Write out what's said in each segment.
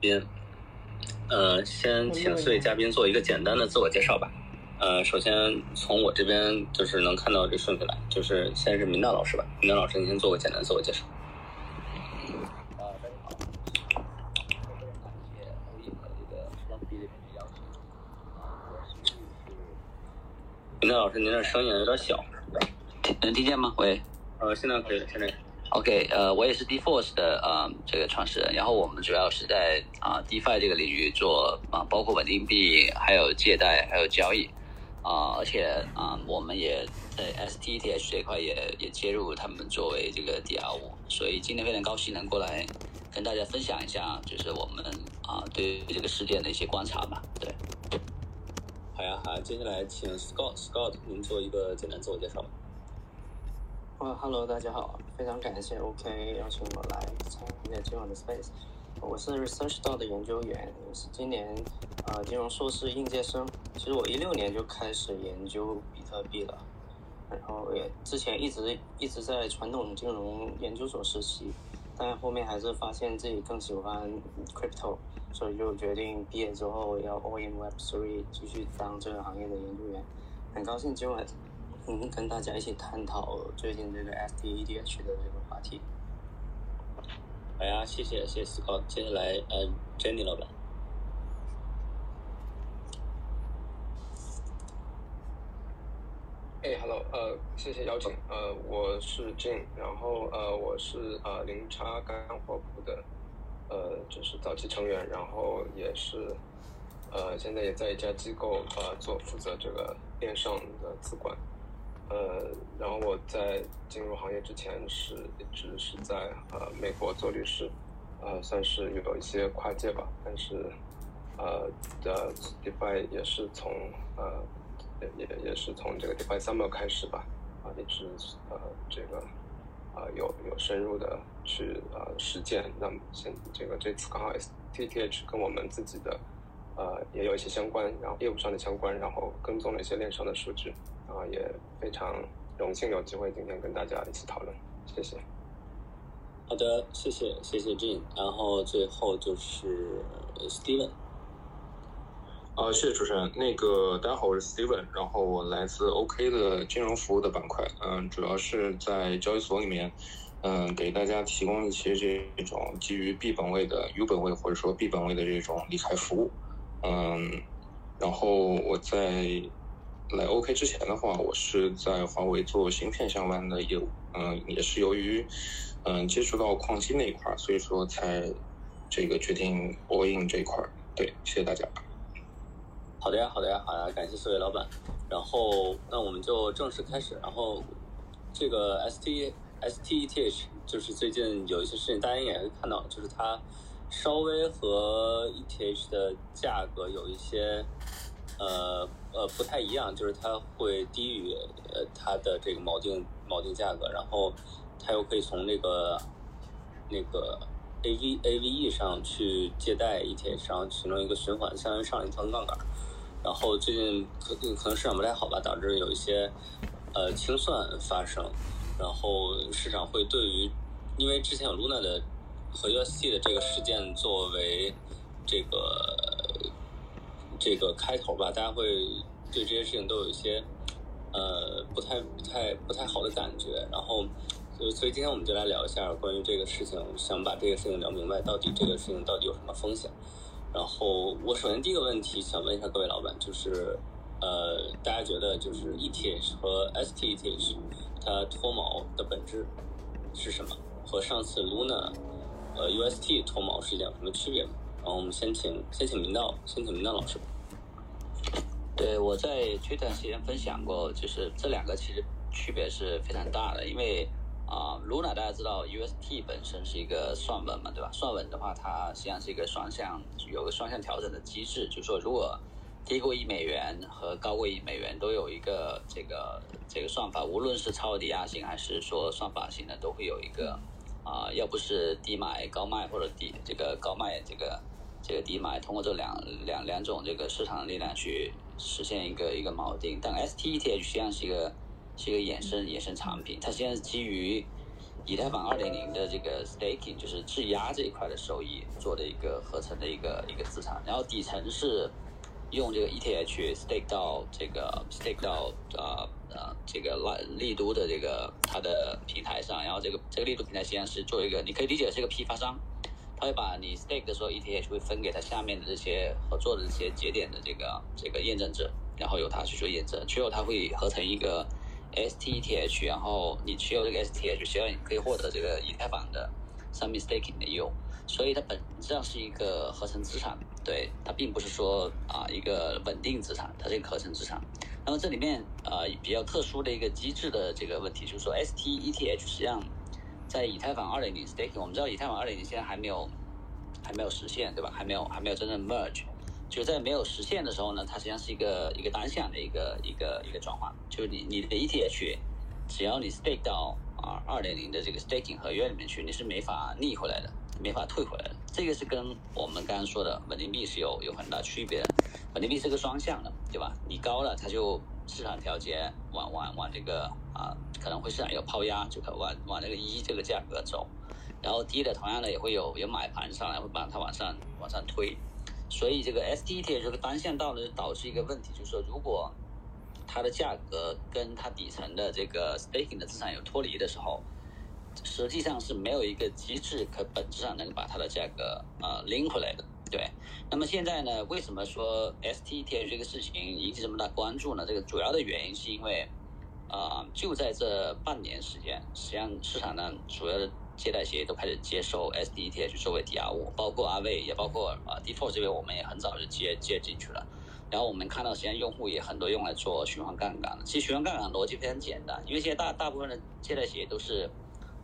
宾，呃，先请四位嘉宾做一个简单的自我介绍吧。呃，首先从我这边就是能看到这顺序来，就是先是明道老师吧。明道老师，您先做个简单自我介绍。啊，大家好，非常感谢欧印和这个 Long B 这边的邀请。啊，我是是明道老师，您这声音有点小。能听见吗？喂。呃，现在可以了，现在。OK，呃，我也是 DeForce 的呃这个创始人，然后我们主要是在啊、DeFi 这个领域做啊、包括稳定币，还有借贷，还有交易啊、而且啊、我们也在 STETH 这块也也接入他们作为这个 DR 五，所以今天非常高兴能过来跟大家分享一下，就是我们啊、对这个事件的一些观察吧。对，好呀，好，接下来请 Scott，Scott，您做一个简单自我介绍吧。哈喽，大家好，非常感谢 OK 邀请我来参与今晚的 Space。我是 Research 道的研究员，也是今年呃金融硕士应届生。其实我一六年就开始研究比特币了，然后也之前一直一直在传统金融研究所实习，但后面还是发现自己更喜欢 crypto，所以就决定毕业之后要 all in Web three 继续当这个行业的研究员。很高兴今晚嗯，跟大家一起探讨最近这个 STEDH 的这个话题。好呀，谢谢谢谢 Scott。接下来呃，Jenny 老板。哎、h e l l o 呃，谢谢邀请，呃，我是 Jin，然后呃，我是呃零差干货部的，呃，就是早期成员，然后也是呃现在也在一家机构呃做负责这个链上的资管，呃，然后我在进入行业之前是一直是在呃美国做律师，呃，算是有一些跨界吧，但是呃的 DeFi 也是从呃。也也也是从这个 DeFi Summer 开始吧，啊，一直呃这个啊有有深入的去呃实践。那么现这个这次刚好 STTH 跟我们自己的呃也有一些相关，然后业务上的相关，然后跟踪了一些链上的数据，啊也非常荣幸有机会今天跟大家一起讨论，谢谢。好的，谢谢谢谢 Jin。然后最后就是 Steven。啊，谢谢主持人。那个，大家好，我是 Steven，然后我来自 OK 的金融服务的板块，嗯，主要是在交易所里面，嗯，给大家提供一些这种基于 B 本位的 U 本位或者说 B 本位的这种理财服务，嗯，然后我在来 OK 之前的话，我是在华为做芯片相关的业务，嗯，也是由于嗯接触到矿机那一块，所以说才这个决定 all in 这一块，对，谢谢大家。好的呀，好的呀，好呀，感谢四位老板。然后，那我们就正式开始。然后，这个 S T S T E T H 就是最近有一些事情，大家也会看到，就是它稍微和 E T H 的价格有一些呃呃不太一样，就是它会低于呃它的这个锚定锚定价格，然后它又可以从那个那个 A V A V E 上去借贷 E T H，然后形成一个循环，相当于上了一层杠杆。然后最近可可能市场不太好吧，导致有一些呃清算发生，然后市场会对于因为之前有 Luna 的和 UST 的这个事件作为这个这个开头吧，大家会对这些事情都有一些呃不太不太不太好的感觉，然后所以所以今天我们就来聊一下关于这个事情，想把这个事情聊明白，到底这个事情到底有什么风险。然后我首先第一个问题想问一下各位老板，就是呃，大家觉得就是 ETH 和 STETH 它脱锚的本质是什么？和上次 Luna 呃 UST 脱锚是一件有什么区别吗？然后我们先请先请明道，先请明道老师。对，我在 Twitter 之前分享过，就是这两个其实区别是非常大的，因为啊、l u n a 大家知道 UST 本身是一个算稳嘛，对吧？算稳的话，它实际上是一个双向有个双向调整的机制，就是说如果低过一美元和高过一美元都有一个这个这个算法，无论是超额抵押型还是说算法型的，都会有一个啊、要不是低买高卖或者低这个高卖这个这个低买，通过这两两两种这个市场的力量去实现一个一个锚定。但 STETH 实际上是一个是一个衍生衍生产品，它现在是基于以太坊二点零的这个 staking，就是质押这一块的收益做的一个合成的一个一个资产，然后底层是用这个 ETH stake 到这个 stake 到呃呃这个力都的这个它的平台上，然后这个这个力都平台实际上是做一个，你可以理解是一个批发商，他会把你 stake 的时候 ETH 会分给他下面的这些合作的这些节点的这个这个验证者，然后由他去做验证，最后他会合成一个。STETH，然后你持有这个 STETH，需要你可以获得这个以太坊的上面 staking 的用，所以它本质上是一个合成资产，对它并不是说啊一个稳定资产，它是一个合成资产。那么这里面呃比较特殊的一个机制的这个问题，就是说 STETH 实际上在以太坊2.0 staking，我们知道以太坊2.0现在还没有还没有实现，对吧？还没有还没有真正 merge。就在没有实现的时候呢，它实际上是一个一个单向的一个一个一个转换，就是你你的 ETH，只要你 stake 到啊二点零的这个 staking 合约里面去，你是没法逆回来的，没法退回来。这个是跟我们刚刚说的稳定币是有有很大区别的。稳定币是个双向的，对吧？你高了，它就市场调节往往往这个啊可能会市场有抛压，就可往往这个一这个价格走，然后低的同样的也会有有买盘上来会把它往上往上推。所以这个 S D T 这个单向道呢，导致一个问题，就是说，如果它的价格跟它底层的这个 staking 的资产有脱离的时候，实际上是没有一个机制可本质上能把它的价格呃拎回来的。对。那么现在呢，为什么说 STET 这个事情引起这么大关注呢？这个主要的原因是因为，啊，就在这半年时间，实际上市场上主要的。借贷协议都开始接受 SDETH 作为抵押物，包括阿卫，也包括啊 Defaul 这边，我们也很早就接接进去了。然后我们看到，实际上用户也很多用来做循环杠杆的。其实循环杠杆逻辑非常简单，因为现在大大部分的借贷协议都是，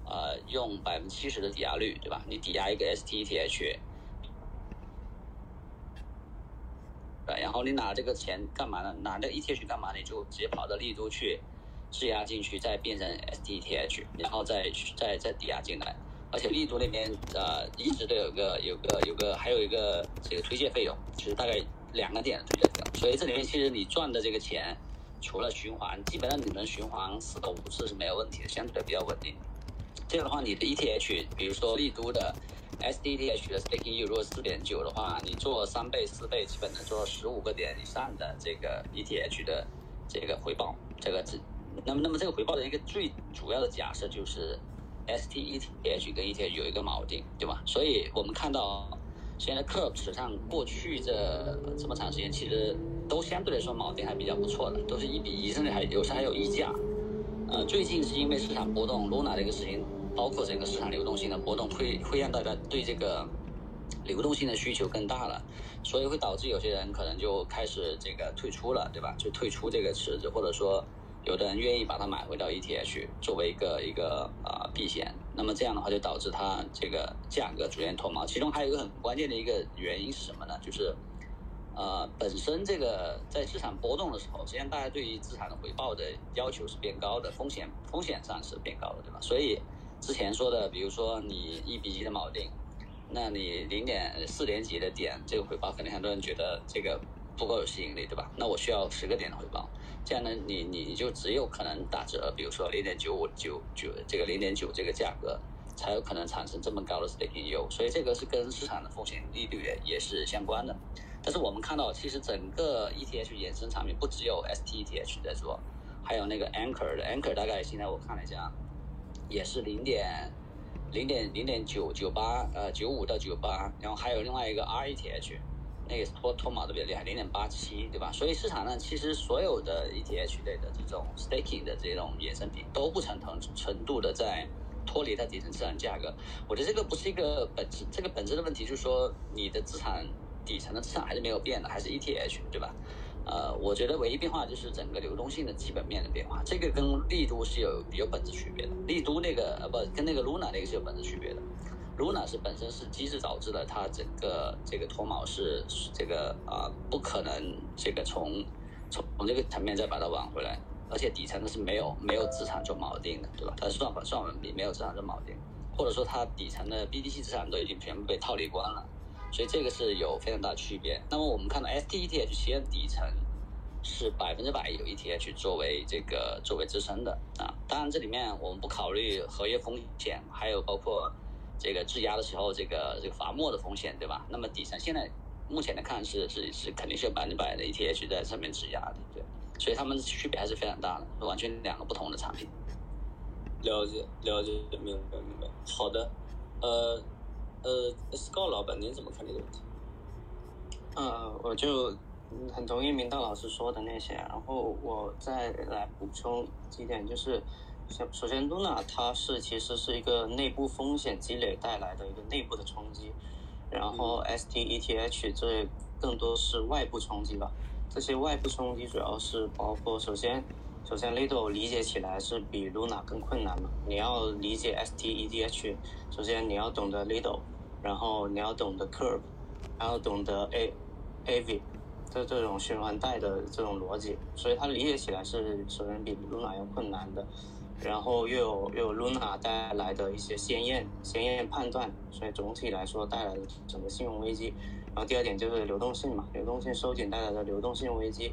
呃，用百分之七十的抵押率，对吧？你抵押一个 SDETH，对，然后你拿这个钱干嘛呢？拿这个 ETH 干嘛？你就直接跑到丽都去。质押进去，再变成 STETH，然后再再再抵押进来，而且力度那边呃一直都有个有个有个还有一个这个推荐费用，其实大概两个点的推荐费用，所以这里面其实你赚的这个钱，除了循环，基本上你能循环四到五次是没有问题的，相对比较稳定。这样的话，你的 ETH，比如说力都的 STETH 的 staking 如果四点九的话，你做三倍四倍，基本能做到十五个点以上的这个 ETH 的这个回报，这个值。那么，那么这个回报的一个最主要的假设就是 S T E T H 跟 E T H 有一个锚定，对吧？所以我们看到现在 Curve 史上过去这这么长时间，其实都相对来说锚定还比较不错的，都是一比一，甚至还有时还有溢价。呃，最近是因为市场波动，Luna 的一个事情，包括整个市场流动性的波动，会会让大家对这个流动性的需求更大了，所以会导致有些人可能就开始这个退出了，对吧？就退出这个池子，或者说。有的人愿意把它买回到 ETH 作为一个一个呃避险，那么这样的话就导致它这个价格逐渐脱毛。其中还有一个很关键的一个原因是什么呢？就是呃本身这个在市场波动的时候，实际上大家对于资产的回报的要求是变高的，风险风险上是变高的，对吧？所以之前说的，比如说你一比一的锚定，那你零点四点几的点这个回报，可能很多人觉得这个不够有吸引力，对吧？那我需要十个点的回报。这样呢，你你就只有可能打折，比如说零点九五九九这个零点九这个价格，才有可能产生这么高的 staking yield。所以这个是跟市场的风险利率也也是相关的。但是我们看到，其实整个 ETH 衍生产品不只有 STETH 在做，还有那个 Anchor 的 Anchor 大概现在我看了一下，也是零点零点零点九九八呃九五到九八，然后还有另外一个 RETH。那个脱脱毛的比较厉害，零点八七，对吧？所以市场上其实所有的 ETH 类的这种 staking 的这种衍生品都不成同程度的在脱离它底层资产价格。我觉得这个不是一个本质，这个本质的问题就是说你的资产底层的资产还是没有变的，还是 ETH，对吧？呃，我觉得唯一变化就是整个流动性的基本面的变化，这个跟丽都是有有本质区别的。丽都那个呃不跟那个 Luna 那个是有本质区别的。Luna 是本身是机制导致的，它整个这个脱锚是这个啊不可能这个从从从这个层面再把它挽回来，而且底层的是没有没有资产做锚定的，对吧？它是算法算文笔没有资产做锚定，或者说它底层的 BTC 资产都已经全部被套利光了，所以这个是有非常大区别。那么我们看到 STETH 先底层是百分之百有 ETH 作为这个作为支撑的啊。当然这里面我们不考虑合约风险，还有包括这个质押的时候这个这个罚没的风险，对吧？那么底层现在目前来看是是是肯定是有百分之百的 ETH 在上面质押的，对。所以它们区别还是非常大的，完全两个不同的产品。了解了解，明白明白。好的，呃呃，Scott 老板您怎么看这个问题？呃，我就很同意明道老师说的那些，然后我再来补充几点，就是首首先，Luna 它是其实是一个内部风险积累带来的一个内部的冲击，然后 STETH 这更多是外部冲击吧。这些外部冲击主要是包括，首先，首先 Lido 理解起来是比 Luna 更困难嘛。你要理解 STETH，首先你要懂得 Lido，然后你要懂得 Curve，然后懂得 A AV，这这种循环带的这种逻辑，所以它理解起来是首先比 Luna 要困难的。然后又有又有 Luna 带来的一些鲜艳鲜艳判断，所以总体来说带来的整个信用危机。然后第二点就是流动性嘛，流动性收紧带来的流动性危机。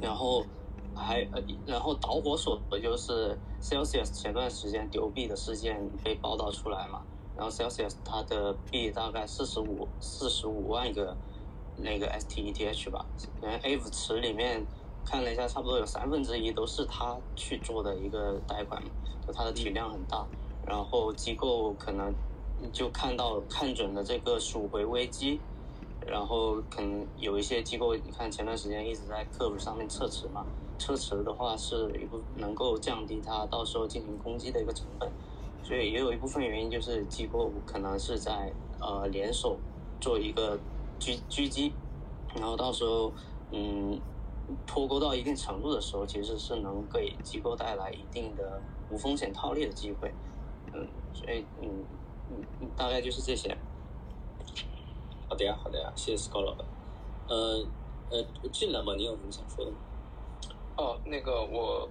然后还呃，然后导火索就是 Celsius 前段时间丢币的事件被报道出来嘛。然后 Celsius 它的币大概四十五四十五万个那个 STETH 吧，连 Ave 池里面看了一下，差不多有三分之一都是他去做的一个贷款嘛，就它的体量很大。然后机构可能。就看到看准了这个赎回危机，然后可能有一些机构，你看前段时间一直在 Curve 上面撤持嘛，撤持的话是一部能够降低它到时候进行攻击的一个成本，所以也有一部分原因就是机构可能是在呃联手做一个狙狙击，然后到时候嗯脱钩到一定程度的时候，其实是能给机构带来一定的无风险套利的机会，嗯，所以嗯。嗯，大概就是这些。好的呀，好的呀，谢谢 Scott 老板。呃呃，进来吧，你有什么想说的吗？哦，那个我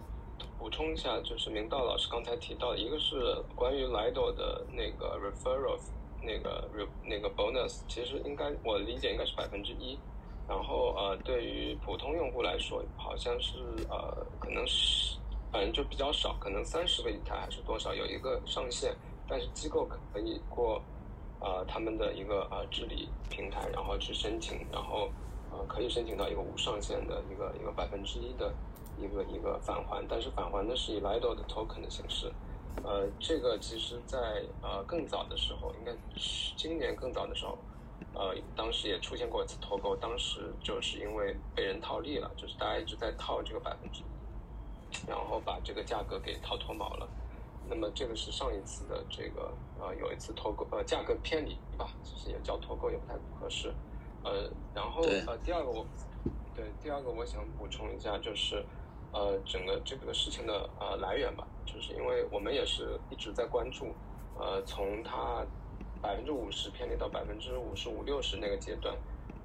补充一下，就是明道老师刚才提到，一个是关于 Lido 的那个 referral 那个那个 bonus，其实应该我理解应该是百分之一。然后呃，对于普通用户来说，好像是呃，可能是反正就比较少，可能三十个以太还是多少，有一个上限。但是机构可以过，呃，他们的一个呃治理平台，然后去申请，然后呃可以申请到一个无上限的一个一个百分之一的一个一个返还，但是返还的是以 Lido 的 token 的形式，呃，这个其实在呃更早的时候，应该是今年更早的时候，呃，当时也出现过一次脱钩，当时就是因为被人套利了，就是大家一直在套这个百分之一，然后把这个价格给套脱毛了。那么这个是上一次的这个呃有一次脱钩呃价格偏离吧，其实也叫脱钩也不太合适，呃然后呃第二个我对第二个我想补充一下就是呃整个这个事情的呃来源吧，就是因为我们也是一直在关注呃从它百分之五十偏离到百分之五十五六十那个阶段，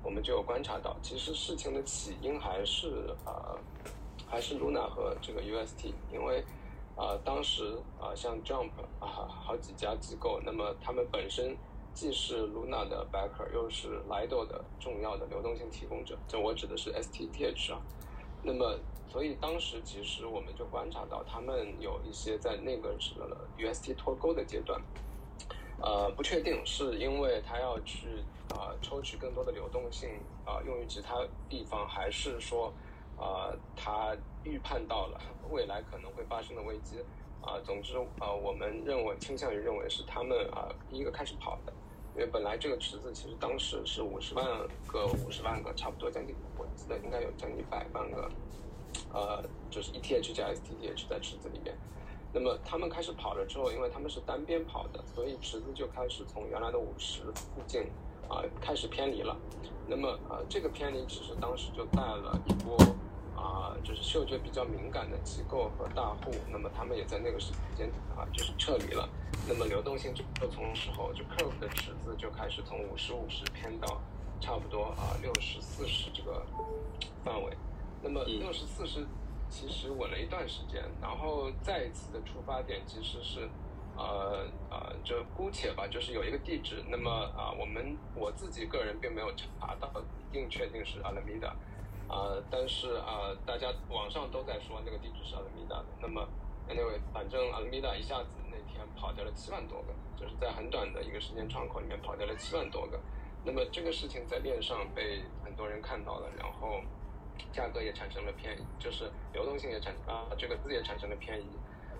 我们就有观察到，其实事情的起因还是呃还是 Luna 和这个 UST，因为。啊，当时啊，像 Jump 啊，好几家机构，那么他们本身既是 Luna 的 backer，又是 Lido 的重要的流动性提供者，这我指的是 STTH 啊。那么，所以当时其实我们就观察到，他们有一些在那个是 UST 脱钩的阶段，呃，不确定是因为他要去啊抽取更多的流动性啊用于其他地方，还是说。啊，他预判到了未来可能会发生的危机，啊，总之啊，我们认为倾向于认为是他们啊第一个开始跑的，因为本来这个池子其实当时是五十万个，五十万个，差不多将近，我记得应该有将近百万个，呃，就是 ETH 加 STTH 在池子里面，那么他们开始跑了之后，因为他们是单边跑的，所以池子就开始从原来的五十附近啊开始偏离了，那么啊这个偏离其实当时就带了一波。啊，就是嗅觉比较敏感的机构和大户，那么他们也在那个时间啊，就是撤离了。那么流动性就从时候就 curve 的池子就开始从五十五十偏到差不多啊六十四十这个范围。那么六十四是其实稳了一段时间，然后再一次的出发点其实是呃呃，就姑且吧，就是有一个地址。那么啊，我们我自己个人并没有查到一定确定是阿拉米达。啊，但是啊，大家网上都在说那个地址是阿拉米达的。那么 Anyway，反正阿拉米达一下子那天跑掉了七万多个，就是在很短的一个时间窗口里面跑掉了七万多个。那么这个事情在链上被很多人看到了，然后价格也产生了偏，就是流动性也产啊这个字也产生了偏移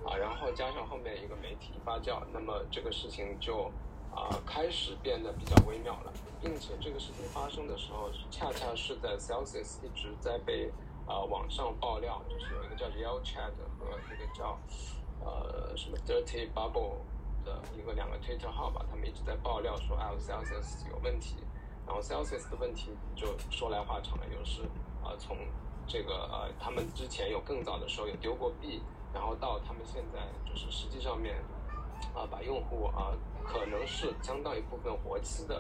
啊，然后加上后面一个媒体发酵，那么这个事情就啊开始变得比较微妙了，并且这个事情发生的时候，恰恰是在 Celsius 一直在被啊网上爆料，就是有一个叫 Yell Chat 和一个叫呃什么 Dirty Bubble。的一个两个 Twitter 号吧，他们一直在爆料说 L Celsius 有问题，然后 Celsius 的问题就说来话长了，又是啊从这个呃他们之前有更早的时候有丢过币，然后到他们现在就是实际上面啊把用户啊可能是相当一部分活期的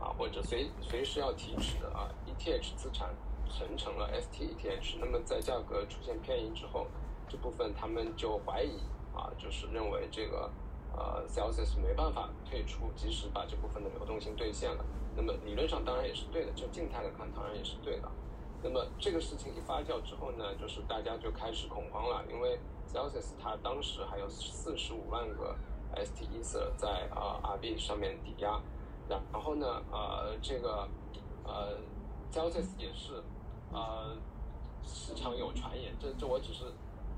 啊或者随随时要提取的啊 ETH 资产存成了 STETH，那么在价格出现偏移之后，这部分他们就怀疑啊就是认为这个。呃，Celsius 没办法退出，及时把这部分的流动性兑现了。那么理论上当然也是对的，就静态的看当然也是对的。那么这个事情一发酵之后呢，就是大家就开始恐慌了，因为 Celsius 它当时还有四十五万个 STETH 在啊 RB 上面抵押，然然后呢，呃，这个呃 Celsius 也是呃市场有传言，这这我只是。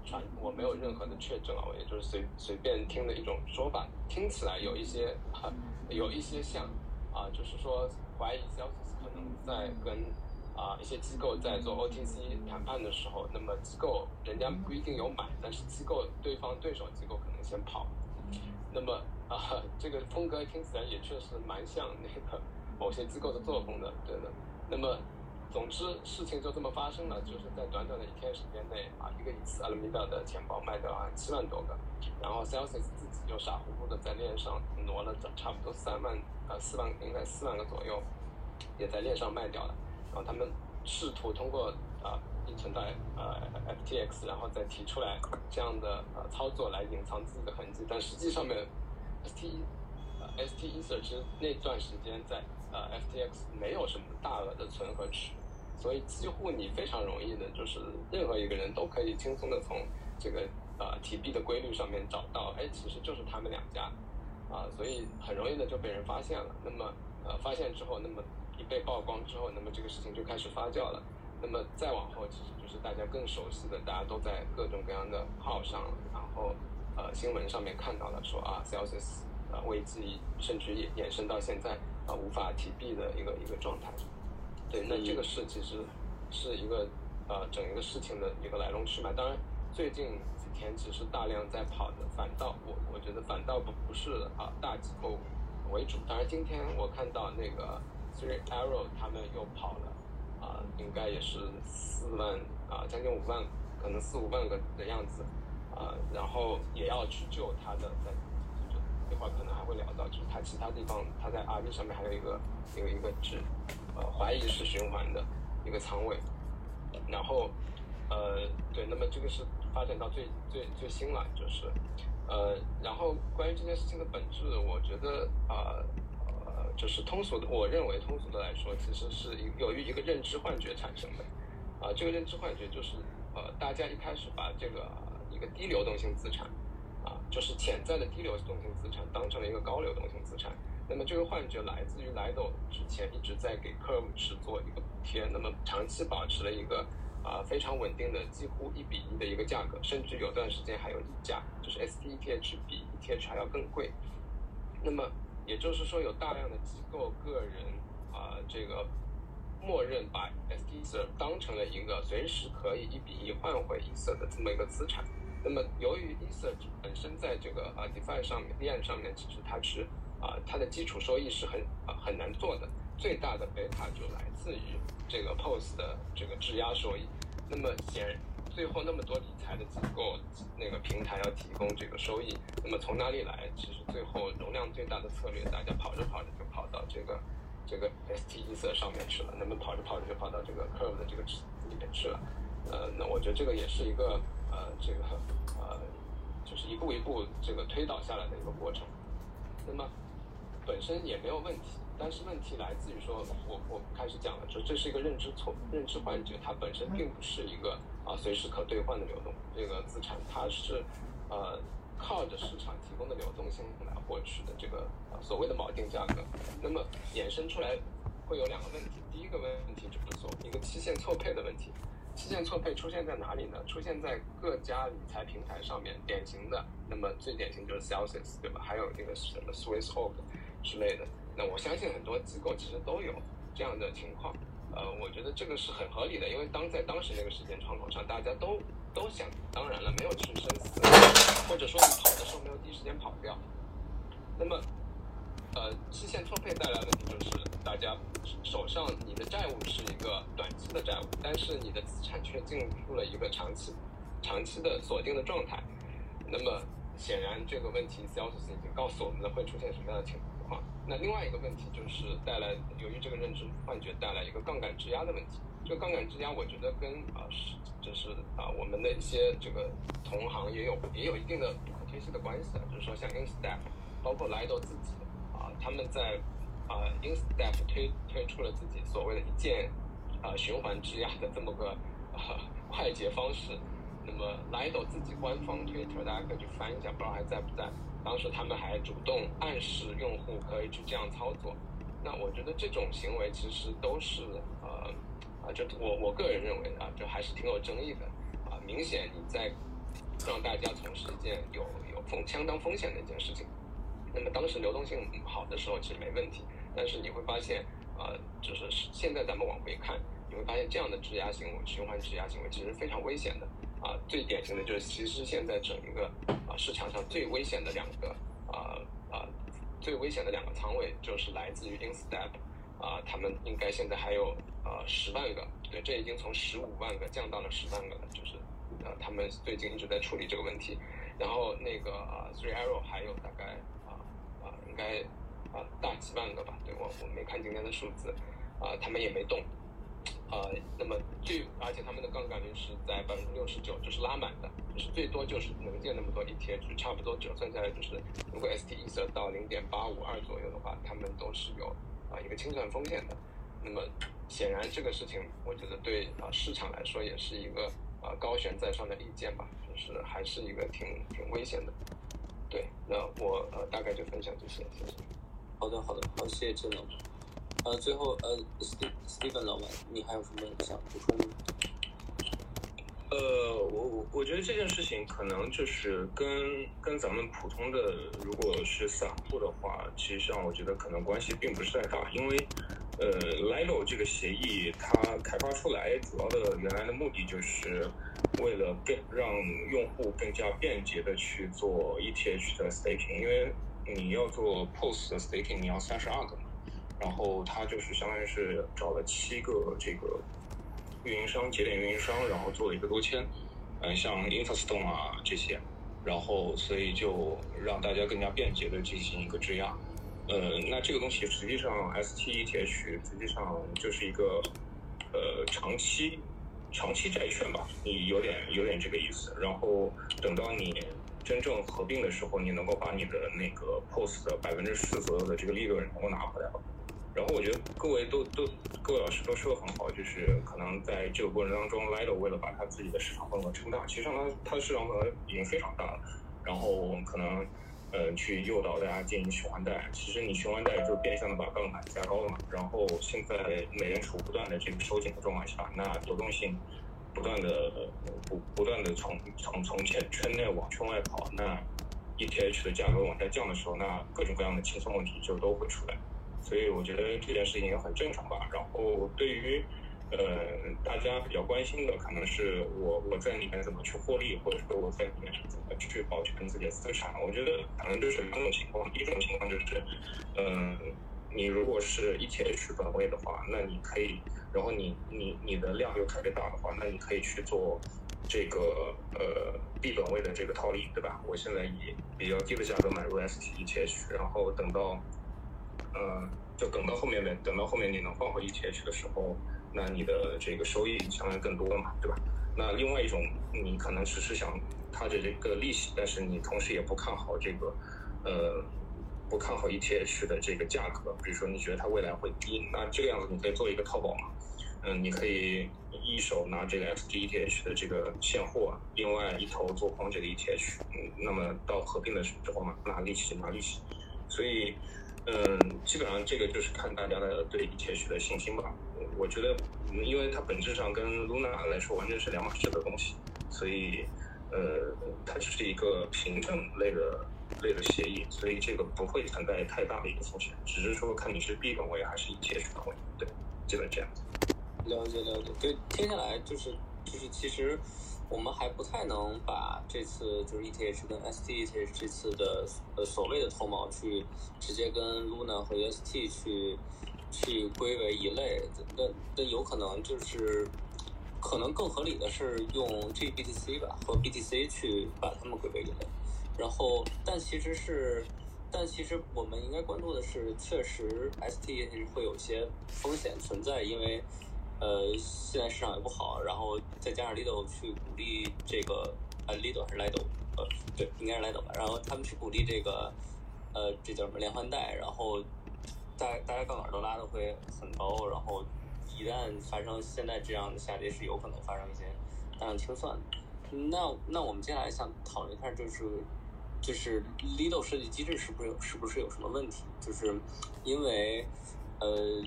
传我没有任何的确证啊，我也就是随随便听的一种说法，听起来有一些有一些像啊，就是说怀疑 Celsius 可能在跟啊一些机构在做 OTC 谈判的时候，那么机构人家不一定有买，但是机构对方对手机构可能先跑，那么啊这个风格听起来也确实蛮像那个某些机构的作风的，对的，那么。总之，事情就这么发生了，就是在短短的一天时间内啊，一个以次 Alameda 的钱包卖掉了七万多个，然后 Celsius 自己就傻乎乎的在链上挪了差不多三万呃四万应该四万个左右，也在链上卖掉了，然后他们试图通过啊存在呃 FTX，然后再提出来这样的呃操作来隐藏自己的痕迹，但实际上面 ST 呃 ST Research 那段时间在呃 FTX 没有什么大额的存和持。所以几乎你非常容易的，就是任何一个人都可以轻松的从这个呃提币的规律上面找到，哎，其实就是他们两家，啊，所以很容易的就被人发现了。那么呃发现之后，那么一被曝光之后，那么这个事情就开始发酵了。那么再往后，其实就是大家更熟悉的，大家都在各种各样的号上，然后呃新闻上面看到了说啊，Celsius 啊危机，甚至也延伸到现在啊无法提币的一个一个状态。对，那这个事其实是一个呃整一个事情的一个来龙去脉。当然，最近几天其实大量在跑的，反倒我我觉得反倒不不是啊大机构为主。当然，今天我看到那个 Three Arrow 他们又跑了啊，应该也是四万啊将近五万，可能四五万个的样子啊，然后也要去救他的在一会儿可能还会聊到，就是他其他地方他在 RB 上面还有一个有一个值。呃，怀疑是循环的一个仓位，然后，呃，对，那么这个是发展到最最最新了，就是，呃，然后关于这件事情的本质，我觉得啊，就是通俗的，我认为通俗的来说，其实是由于一个认知幻觉产生的，啊，这个认知幻觉就是，呃，大家一开始把这个一个低流动性资产，啊，就是潜在的低流动性资产当成了一个高流动性资产。那么这个幻觉来自于 Lido 之前一直在给 Curve 池做一个补贴，那么长期保持了一个啊非常稳定的几乎一比一的一个价格，甚至有段时间还有溢价，就是 STETH 比 ETH 还要更贵。那么也就是说，有大量的机构个人啊这个默认把 STETH 当成了一个随时可以一比一换回 ETH 的这么一个资产。那么由于 ETH 本身在这个啊 DeFi 上面链上面，其实它是啊，它的基础收益是很啊很难做的，最大的贝塔就来自于这个 POS 的这个质押收益。那么显然，最后那么多理财的机构那个平台要提供这个收益，那么从哪里来？其实最后容量最大的策略，大家跑着跑着就跑到这个这个 ste 色上面去了，那么跑着跑着就跑到这个 Curve 的这个里面去了。呃，那我觉得这个也是一个呃这个呃就是一步一步这个推导下来的一个过程。那么。本身也没有问题，但是问题来自于说，我我开始讲了，说这是一个认知错、认知幻觉，它本身并不是一个啊随时可兑换的流动这个资产，它是呃靠着市场提供的流动性来获取的这个呃所谓的锚定价格。那么衍生出来会有两个问题，第一个问题就是说一个期限错配的问题。期限错配出现在哪里呢？出现在各家理财平台上面，典型的，那么最典型就是 Celsius，对吧？还有那个什么 Swissquote 之类的。我相信很多机构其实都有这样的情况。呃，我觉得这个是很合理的，因为当在当时那个时间窗口上，大家都都想当然了，没有去生死，或者说你跑的时候没有第一时间跑掉。那么，呃，期限错配带来的问题就是，大家手上你的债务是一个短期的债务，但是你的资产却进入了一个长期、长期的锁定的状态。那么，显然这个问题 s a l e s 已经告诉我们了会出现什么样的情况。那另外一个问题就是带来，由于这个认知幻觉带来一个杠杆质押的问题。这个杠杆质押，我觉得跟啊是就是啊我们的一些这个同行也有也有一定的不可推卸的关系啊，就是说像 Instep，包括 Lido 自己。啊他们在啊，Instep 推推出了自己所谓的一键啊循环质押的这么个啊快捷方式。那么 Lido 自己官方推特大家可以去翻一下，不知道还在不在。当时他们还主动暗示用户可以去这样操作。那我觉得这种行为其实都是呃啊，就我我个人认为啊，就还是挺有争议的啊。明显你在让大家从事一件有有风相当风险的一件事情。那么当时流动性好的时候其实没问题，但是你会发现，呃，就是现在咱们往回看，你会发现这样的质押行为、循环质押行为其实非常危险的。啊，最典型的就是，其实现在整一个啊市场上最危险的两个啊啊最危险的两个仓位就是来自于 Instep，啊，他们应该现在还有呃十万个，对，这已经从十五万个降到了十万个了，就是呃他们最近一直在处理这个问题。然后那个 Three Arrow 还有大概啊啊。应该啊大几万个吧，对我我没看今天的数字，啊他们也没动，啊那么最而且他们的杠杆率是在百分之六十九，就是拉满的，就是最多就是能建那么多 ETH，差不多折算下来就是如果 STETH 到零点八五二左右的话，他们都是有啊一个清算风险的。那么显然这个事情，我觉得对啊市场来说也是一个啊高悬在上的利剑吧，就是还是一个挺挺危险的。对，那我呃大概就分享这些，谢谢。好的，好的，好，谢谢郑老师。呃，最后呃，Steve Steven 老板，你还有什么想补充的？呃，我我我觉得这件事情可能就是跟跟咱们普通的如果是散户的话，其实上我觉得可能关系并不是太大，因为呃，Lido 这个协议它开发出来主要的原来的目的就是。为了更让用户更加便捷的去做 ETH 的 staking，因为你要做 POS 的 staking，你要三十二个嘛，然后他就是相当于是找了七个这个运营商节点运营商，然后做了一个多签，嗯，像 Interstone 啊这些，然后所以就让大家更加便捷的进行一个质押，呃，那这个东西实际上 STETH 实际上就是一个呃长期。长期债券吧，你有点有点这个意思。然后等到你真正合并的时候，你能够把你的那个 POS 的百分之十左右的这个利润能够拿回来了。然后我觉得各位都都各位老师都说的很好，就是可能在这个过程当中，Lido 为了把他自己的市场份额撑大，其实上他他的市场份额已经非常大了。然后可能。呃，去诱导大家进行循环贷，其实你循环贷就是变相的把杠杆加高了嘛。然后现在美联储不断的这个收紧的状况下，那流动性不断的不不断的从从从圈圈内往圈外跑，那 ETH 的价格往下降的时候，那各种各样的清算问题就都会出来。所以我觉得这件事情也很正常吧。然后对于呃，大家比较关心的可能是我我在里面怎么去获利，或者说我在里面是怎么去保全自己的资产。我觉得可能就是两种情况，一种情况就是，嗯，你如果是 ETH 本位的话，那你可以，然后你你你的量又特别大的话，那你可以去做这个呃 B 本位的这个套利，对吧？我现在以比较低的价格买入 STETH，然后等到，呃，就等到后面的，等到后面你能换回 ETH 的时候。那你的这个收益相当于更多嘛，对吧？那另外一种，你可能只是想它的这个利息，但是你同时也不看好这个，呃，不看好 ETH 的这个价格，比如说你觉得它未来会低，那这个样子你可以做一个套保嘛。嗯，你可以一手拿这个 XGETH 的这个现货，另外一头做空这个 ETH，那么到合并的时候嘛，拿利息拿利息，所以，嗯，基本上这个就是看大家的对 ETH 的信心吧。我觉得，因为它本质上跟 Luna 来说完全是两码事的东西，所以，呃，它只是一个凭证类的类的协议，所以这个不会存在太大的一个风险，只是说看你是 B 本位还是 ETH 本位，对，基本这样。了解了解，对，听下来就是就是其实我们还不太能把这次就是 ETH 跟 STETH 这次的呃所谓的脱锚去直接跟 Luna 和 UST 去去归为一类，那那有可能就是可能更合理的是用 GBTC 吧和 BTC 去把它们归为一类，然后但其实是。但其实我们应该关注的是，确实 STETH 会有些风险存在，因为。呃，现在市场也不好，然后再加上 Lido 去鼓励这个，呃，Lido 还是 Lido，呃，对，应该是 Lido 吧。然后他们去鼓励这个，呃，这叫什么连环贷，然后大大家杠杆都拉的会很高，然后一旦发生现在这样的下跌，是有可能发生一些大量清算。那那我们接下来想讨论一下，就是就是 Lido 设计机制是不是有是不是有什么问题？就是因为。呃，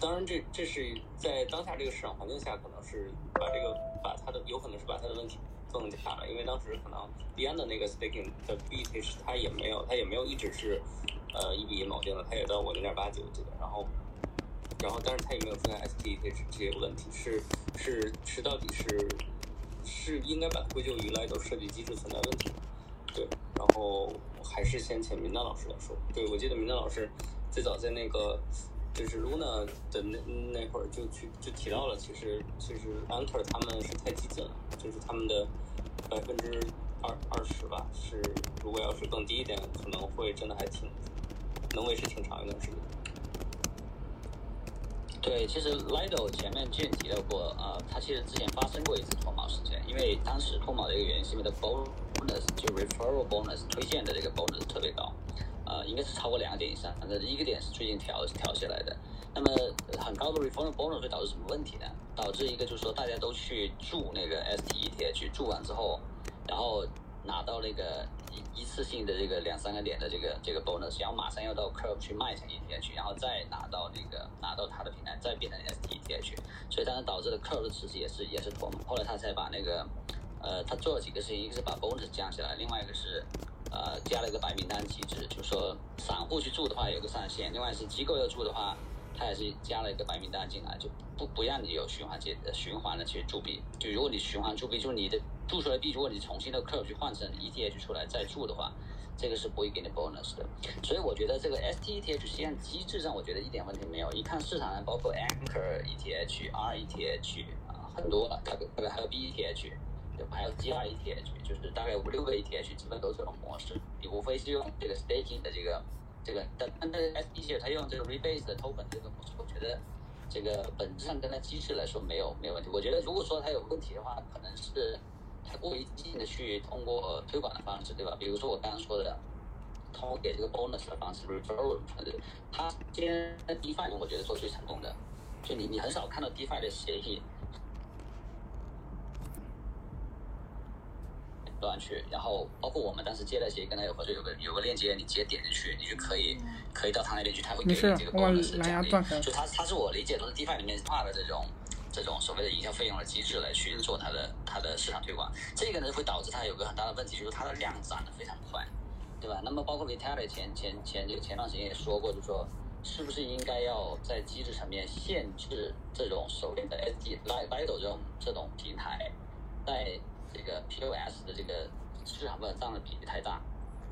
当然，这这是在当下这个市场环境下，可能是把这个把它的有可能是把它的问题更加了，因为当时可能币安的那个 staking 的 BTC 它也没有，它也没有一直是呃一比一锚定的，它也到我零点八几我记得，然后然后但是它也没有出现 ST 这些问题，是是是到底是是应该把它归咎于来 i 设计机制存在问题，对，然后还是先请明道老师来说，对我记得明道老师。最早在那个就是 Luna 的那那会儿就去就提到了，其实其实 Anchor 他们是太激进了，就是他们的百分之二二十吧，是如果要是更低一点，可能会真的还挺能维持挺长一段时间。对，其实 Lido 前面之前提到过，呃，他其实之前发生过一次脱毛事件，因为当时脱毛的一个原因是因为的 bonus 就 referral bonus 推荐的这个 bonus 特别高。呃，应该是超过两个点以上，反正一个点是最近调调下来的。那么很高的 referral bonus 会导致什么问题呢？导致一个就是说大家都去注那个 STETH，注完之后，然后拿到那个一一次性的这个两三个点的这个这个 bonus，然后马上要到 Curve 去卖成 ETH，然后再拿到那个拿到他的平台再变成 STETH，所以当然导致了 Curve 的其实也是也是脱嘛。后来他才把那个呃，他做了几个事情，一个是把 bonus 降下来，另外一个是。呃，加了一个白名单机制，就是说散户去注的话有个上限，另外是机构要注的话，它也是加了一个白名单进来，就不不让你有循环接循环的去注币。就如果你循环注币，就是你的注出来币，如果你重新的 c u r 去换成 ETH 出来再注的话，这个是不会给你 bonus 的。所以我觉得这个 STETH 实际上机制上，我觉得一点问题没有。一看市场上包括 Anchor ETH、RETH 啊，很多，大概还有 BETH。对，还有 G 二 ETH，就是大概五六个 ETH，基本都是这种模式。你无非是用这个 staking 的这个这个，但但那个 SDC 它用这个 rebase 的 token 这个模式，我觉得这个本质上跟它机制来说没有没有问题。我觉得如果说它有问题的话，可能是它过于激进的去通过推广的方式，对吧？比如说我刚刚说的，通过给这个 bonus 的方式 referral，它今天 DeFi 我觉得做最成功的，就你你很少看到 DeFi 的协议。端去，然后包括我们当时接了协议跟他有合作，有个有个链接，你直接点进去，你就可以可以到他那边去，他会给你这个 bonus 奖励。就他他是我理解都是 DeFi 里面画的这种这种所谓的营销费用的机制来去做它的它的市场推广。这个呢会导致它有个很大的问题，就是它的量涨得非常快，对吧？那么包括 Vitaly 前前前这个前段时间也说过，就说是不是应该要在机制层面限制这种所谓的 SD Lido 这种这种平台在。这个 POS 的这个市场份额占的比例太大，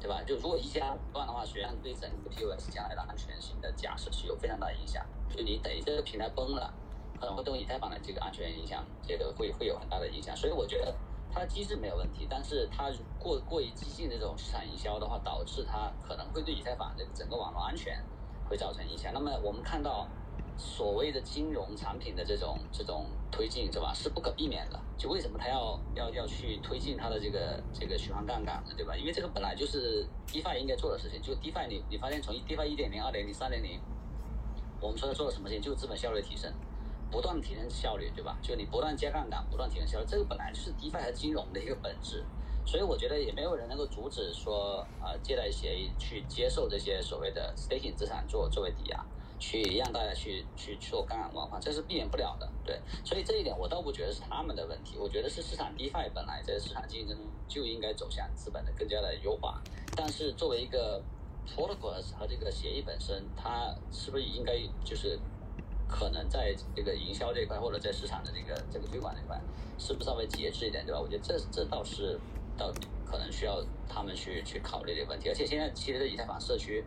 对吧？就如果一家断的话，实际上对整个 POS 将来的安全性的假设是有非常大的影响。就你等于这个平台崩了，可能会对以太坊的这个安全影响，这个会会有很大的影响。所以我觉得它的机制没有问题，但是它过过于激进的这种市场营销的话，导致它可能会对以太坊这个整个网络安全会造成影响。那么我们看到。所谓的金融产品的这种这种推进，是吧？是不可避免的。就为什么他要要要去推进他的这个这个循环杠杆呢？对吧？因为这个本来就是 DeFi 应该做的事情。就 DeFi，你你发现从 DeFi 一点零、二点零、三点零，我们说要做了什么事情？就是资本效率提升，不断提升效率，对吧？就你不断加杠杆，不断提升效率，这个本来就是 DeFi 和金融的一个本质。所以我觉得也没有人能够阻止说啊，借贷协议去接受这些所谓的 staking 资产做作为抵押，去让大家去去做杠杆文化，这是避免不了的。对，所以这一点我倒不觉得是他们的问题，我觉得是市场 DeFi 本来在市场竞争就应该走向资本的更加的优化。但是作为一个 protocol 和这个协议本身，它是不是应该就是可能在这个营销这一块或者在市场的这个这个推广这一块，是不是稍微节制一点，对吧？我觉得这这倒是。到可能需要他们去去考虑的问题，而且现在其实以太坊社区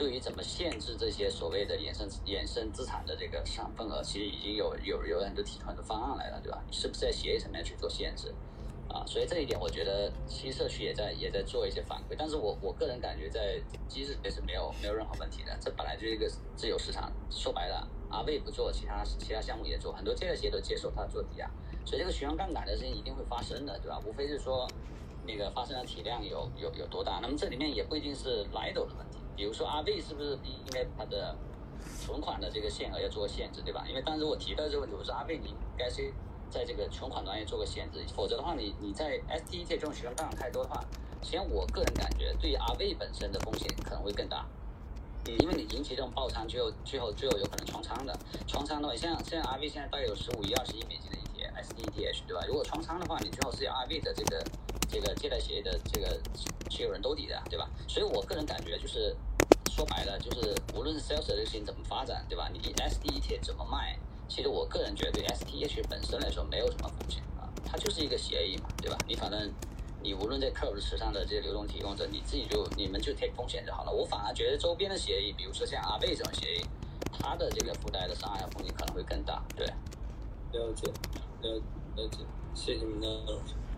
对于怎么限制这些所谓的衍生衍生资产的这个市场份额，其实已经有有有很多提出很多方案来了，对吧？是不是在协议层面去做限制啊？所以这一点我觉得新社区也在也在做一些反馈，但是我我个人感觉在机制也是没有没有任何问题的，这本来就是一个自由市场，说白了，阿威不做，其他其他项目也做，很多这些都接受他做抵押。所以这个循环杠杆的事情一定会发生的，对吧？无非是说那个发生的体量有有有多大。那么这里面也不一定是 Lido 的问题，比如说阿贝是不是应该他的存款的这个限额要做个限制，对吧？因为当时我提到这个问题，我说阿贝你应该是在这个存款端要做个限制，否则的话你你在 STT 这种学生杠杆太多的话，实际上我个人感觉对于阿贝本身的风险可能会更大。因为你引起这种爆仓，最后最后最后有可能冲仓的，冲仓的话，像像 R V 现在大概有十五亿、二十亿美金的一些 S D E T H 对吧？如果冲仓的话，你最后是要 R V 的这个这个借贷协议的这个持有人兜底的，对吧？所以我个人感觉就是，说白了就是，无论是 Sales 这个事情怎么发展，对吧？你 S D E T 怎么卖，其实我个人觉得对 S T H 本身来说没有什么风险啊，它就是一个协议嘛，对吧？你反正你无论在 Curve 池上的这些流动提供者，你自己就你们就 take 风险就好了。我反而觉得周边的协议，比如说像阿贝这种协议，它的这个附带的伤害风险可能会更大，对。了解。了了解，谢谢您的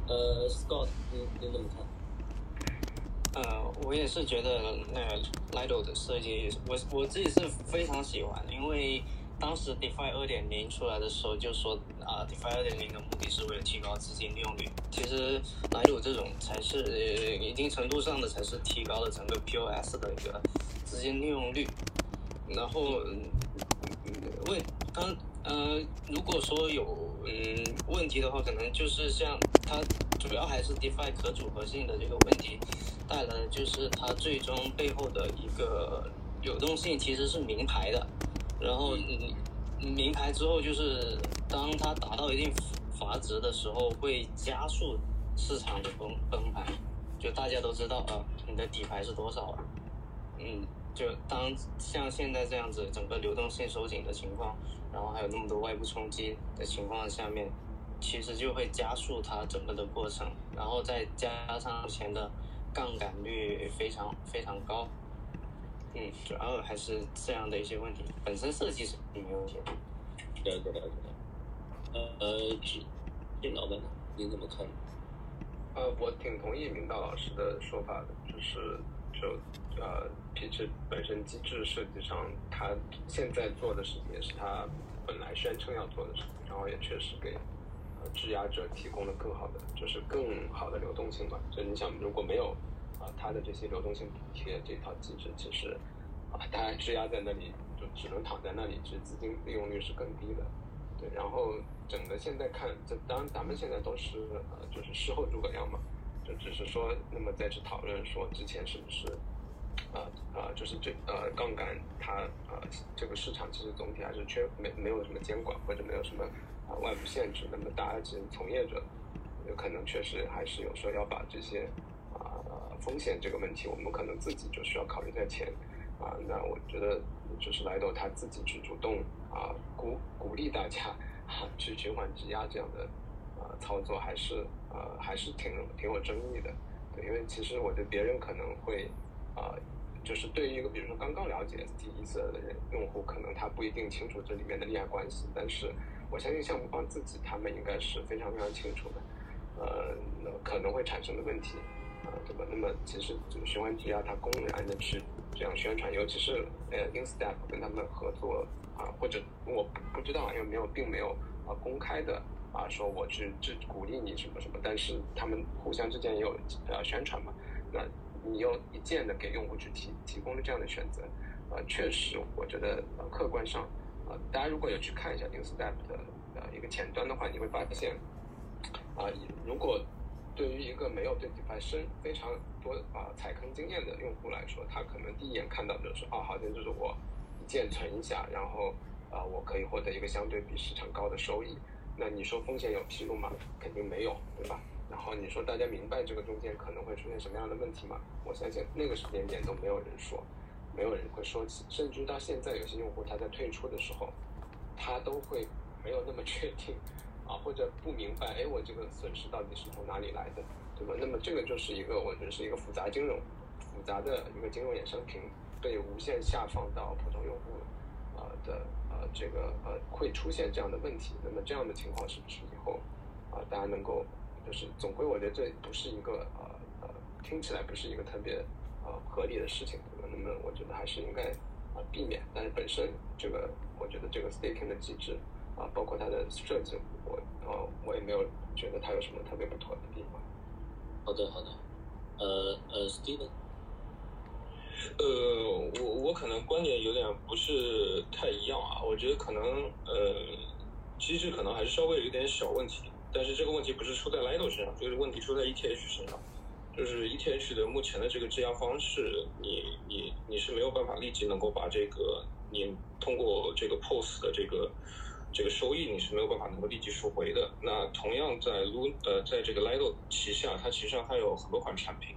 呃，Scott，您您怎么看？呃，我也是觉得那个 Lido 的设计，我我自己是非常喜欢，因为当时 DeFi 二点零出来的时候就说啊，DeFi 二点零的目的是为了提高资金利用率。其实哪有这种才是呃一定程度上的才是提高了整个 POS 的一个资金利用率。然后问刚呃，如果说有。嗯，问题的话，可能就是像它主要还是 DeFi 可组合性的这个问题带来的，就是它最终背后的一个流动性其实是名牌的。然后，名牌之后就是当它达到一定阀值的时候，会加速市场的崩崩盘。就大家都知道啊，你的底牌是多少？嗯，就当像现在这样子，整个流动性收紧的情况。然后还有那么多外部冲击的情况下面，其实就会加速它整个的过程，然后再加上目前的杠杆率非常非常高，嗯，主要还是这样的一些问题，本身设计是没有问题。了解了解。呃呃，电脑的您怎么看？呃，我挺同意明道老师的说法的，就是就。呃，皮质本身机制设计上，他现在做的事情也是他本来宣称要做的事情，然后也确实给呃质押者提供了更好的，就是更好的流动性吧。就你想，如果没有啊它的这些流动性补贴这套机制，其实啊当然质押在那里就只能躺在那里，其实资金利用率是更低的。对，然后整个现在看，这当然咱们现在都是呃就是事后诸葛亮嘛，就只是说那么再去讨论说之前是不是。啊啊，就是这呃杠杆，它呃这个市场其实总体还是缺没没有什么监管或者没有什么啊外部限制，那么大家其实从业者有可能确实还是有时候要把这些风险这个问题，我们可能自己就需要考虑在前啊。那我觉得就是来到他自己去主动啊鼓鼓励大家啊去循环质押这样的啊操作，还是呃还是挺挺有争议的。对，因为其实我觉得别人可能会。啊，就是对于一个比如说刚刚了解 ST 一色的人用户，可能他不一定清楚这里面的利害关系，但是我相信项目方自己他们应该是非常非常清楚的，呃，那可能会产生的问题，对吧？那么其实这个循环质押它公然的去这样宣传，尤其是呃 InStep 跟他们合作啊，或者我不知道，因为没有并没有啊公开的啊说我去支鼓励你什么什么，但是他们互相之间也有呃宣传嘛，那。你又一键的给用户去提提供了这样的选择，呃，确实，我觉得呃客观上，啊，大家如果有去看一下 Instep 的呃一个前端的话，你会发现，啊，如果对于一个没有对 DeFi 深非常多啊踩坑经验的用户来说，他可能第一眼看到的是，哦，好像就是我一键存一下，然后啊，我可以获得一个相对比市场高的收益。那你说风险有披露吗？肯定没有，对吧？然后你说大家明白这个中间可能会出现什么样的问题吗？我相信那个时间点都没有人说，没有人会说起，甚至到现在有些用户他在退出的时候，他都会没有那么确定啊，或者不明白，哎，我这个损失到底是从哪里来的，对吧？那么这个就是一个我觉得是一个复杂金融复杂的一个金融衍生品被无限下放到普通用户啊的呃这个呃会出现这样的问题。那么这样的情况是不是以后啊大家能够？就是总归，我觉得这不是一个呃呃，听起来不是一个特别呃合理的事情，对吧？那么我觉得还是应该啊避免。但是本身这个，我觉得这个 staking 的机制啊，包括它的设计，我呃我也没有觉得它有什么特别不妥的地方。好的好的，呃呃，Steven，呃，我我可能观点有点不是太一样啊，我觉得可能呃机制可能还是稍微有点小问题。但是这个问题不是出在 Lido 身上，就是问题出在 ETH 身上。就是 ETH 的目前的这个质押方式，你你你是没有办法立即能够把这个你通过这个 POS 的这个这个收益，你是没有办法能够立即赎回的。那同样在 Lu 呃在这个 Lido 旗下，它其实上还有很多款产品，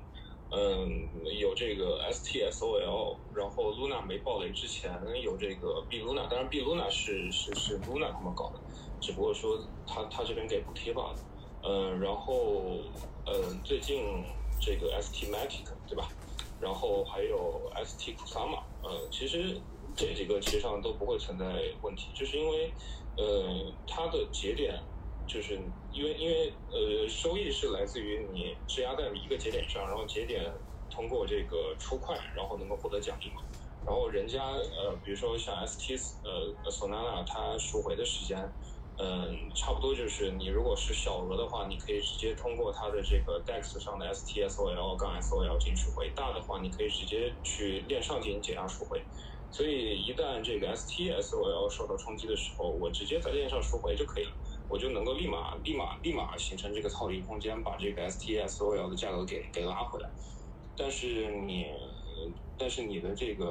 嗯，有这个 STSOL，然后 Luna 没爆雷之前有这个 B Luna，当然 B Luna 是是是 Luna 他们搞的。只不过说他他这边给补贴罢了，嗯，然后嗯，最近这个 ST Matic 对吧？然后还有 ST Kusama，呃，其实这几个其实上都不会存在问题，就是因为呃它的节点就是因为因为呃收益是来自于你质押在一个节点上，然后节点通过这个出块，然后能够获得奖励嘛。然后人家呃比如说像 ST 呃 Solana 它赎回的时间。嗯，差不多就是你如果是小额的话，你可以直接通过它的这个 DEX 上的 STSOL 杠 SOL 进行赎回；大的话，你可以直接去链上进行解压赎回。所以一旦这个 STSOL 受到冲击的时候，我直接在链上赎回就可以了，我就能够立马、立马、立马形成这个套利空间，把这个 STSOL 的价格给给拉回来。但是你，但是你的这个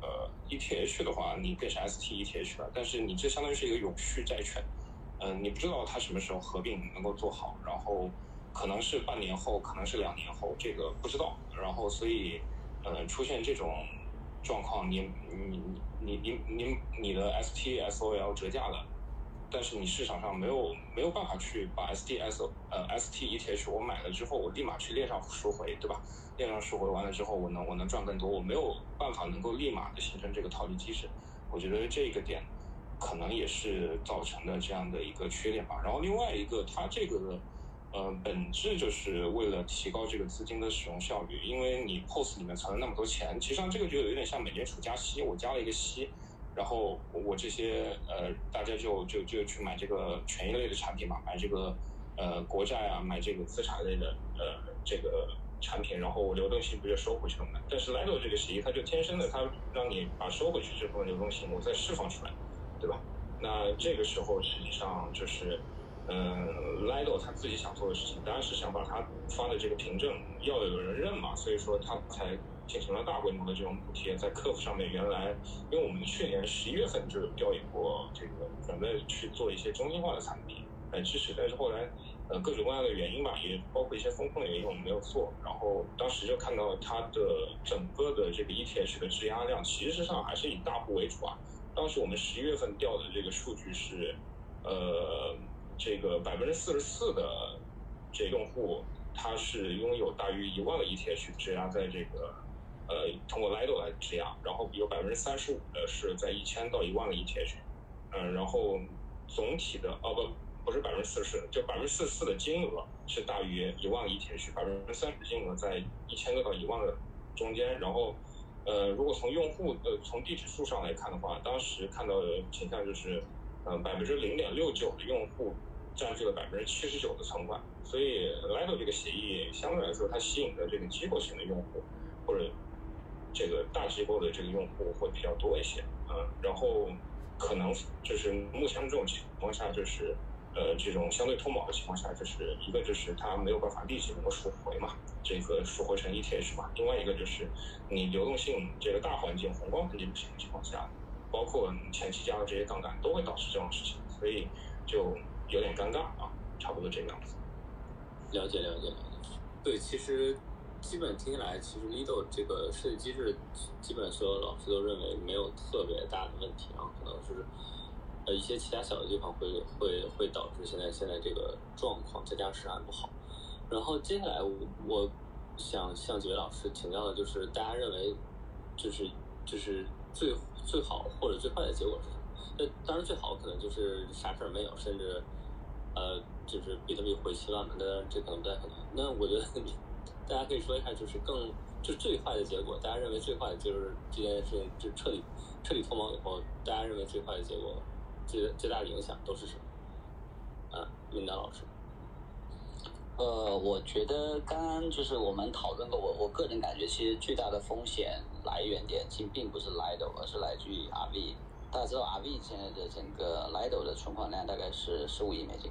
呃 ETH 的话，你变成 STETH 了，但是你这相当于是一个永续债券。嗯，你不知道它什么时候合并能够做好，然后可能是半年后，可能是两年后，这个不知道。然后所以，呃，出现这种状况，你你你你你你的 STSOL 折价了，但是你市场上没有没有办法去把 STS 呃 STETH 我买了之后，我立马去链上赎回，对吧？链上赎回完了之后，我能我能赚更多，我没有办法能够立马的形成这个套利机制。我觉得这个点。可能也是造成的这样的一个缺点吧。然后另外一个，它这个呃本质就是为了提高这个资金的使用效率。因为你 POS 里面存了那么多钱，其实上这个就有点像美联储加息，我加了一个息，然后我这些呃大家就就就去买这个权益类的产品嘛，买这个呃国债啊，买这个资产类的呃这个产品，然后我流动性不就收回去了吗？但是 Lido 这个协议，它就天生的，它让你把收回去这部分流动性，我再释放出来。对吧？那这个时候实际上就是，嗯，Lido 他自己想做的事情，当然是想把他发的这个凭证要有人认嘛，所以说他才进行了大规模的这种补贴，在客服上面原来，因为我们去年十一月份就有调研过这个准备去做一些中心化的产品来支持，但是后来呃各种各样的原因吧，也包括一些风控的原因，我们没有做。然后当时就看到它的整个的这个 ETH 的质押量，其实上还是以大户为主啊。当时我们十一月份调的这个数据是，呃，这个百分之四十四的这用户，他是拥有大于一万个 ETH 质押在这个，呃，通过 Lido 来质押，然后有百分之三十五的是在一千到一万个 ETH，嗯，然后总体的哦不不是百分之四十，就百分之四十四的金额是大于一万个 ETH，百分之三十金额在一千个到一万个中间，然后。呃，如果从用户呃从地址数上来看的话，当时看到的倾向就是，嗯，百分之零点六九的用户占据了百分之七十九的存款，所以 Lido 这个协议相对来说它吸引的这个机构型的用户或者这个大机构的这个用户会比较多一些，嗯，然后可能就是目前这种情况下，就是呃这种相对脱锚的情况下，就是一个就是它没有办法立即能够赎回嘛，这个赎回成 ETH 嘛，另外一个就是你流动性这个大环境宏观环境不行的情况下，包括前期加的这些杠杆都会导致这种事情，所以就有点尴尬啊，差不多这个样子。了解了解了解，对，其实。基本听起来，其实 Lido 这个设计机制，基本所有老师都认为没有特别大的问题，然后可能是呃一些其他小的地方会会会导致现在现在这个状况，再加上市场不好。然后接下来我我想向几位老师请教的就是，大家认为就是就是最最好或者最坏的结果是什么？那当然最好可能就是啥事儿没有，甚至呃就是比特币回七万嘛，但这可能不太可能。那我觉得。大家可以说一下，就是更就最坏的结果，大家认为最坏的就是这件事情就彻底彻底脱锚以后，大家认为最坏的结果，最最大的影响都是什么？啊，林丹老师。呃，我觉得刚刚就是我们讨论过，我我个人感觉，其实最大的风险来源点其实并不是 Lido，而是来自于 RV。大家知道 RV 现在的整个 Lido 的存款量大概是十五亿美金。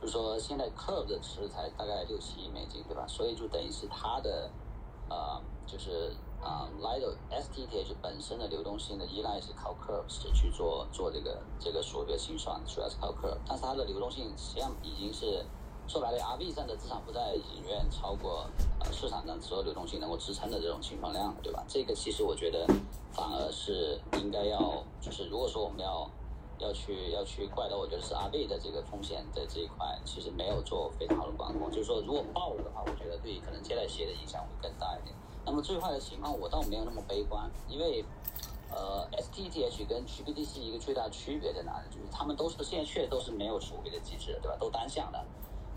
就是说，现在 Curve 的池才大概六七亿美金，对吧？所以就等于是它的，呃，就是啊，Lido STTH 本身的流动性的依赖是靠 Curve 去做做这个这个所谓的清算，主要是靠 Curve。但是它的流动性实际上已经是说白了，RV 上的资产负债已经远超过呃市场上所有流动性能够支撑的这种情况量，对吧？这个其实我觉得反而是应该要，就是如果说我们要。要去要去怪到，我觉得是阿贝的这个风险在这一块，其实没有做非常好的管控。就是说，如果爆了的话，我觉得对可能借贷企业的影响会更大一点。那么最坏的情况，我倒没有那么悲观，因为呃，STTH 跟 GBTC 一个最大区别在哪里？就是他们都是现在确实都是没有赎回的机制，对吧？都单向的。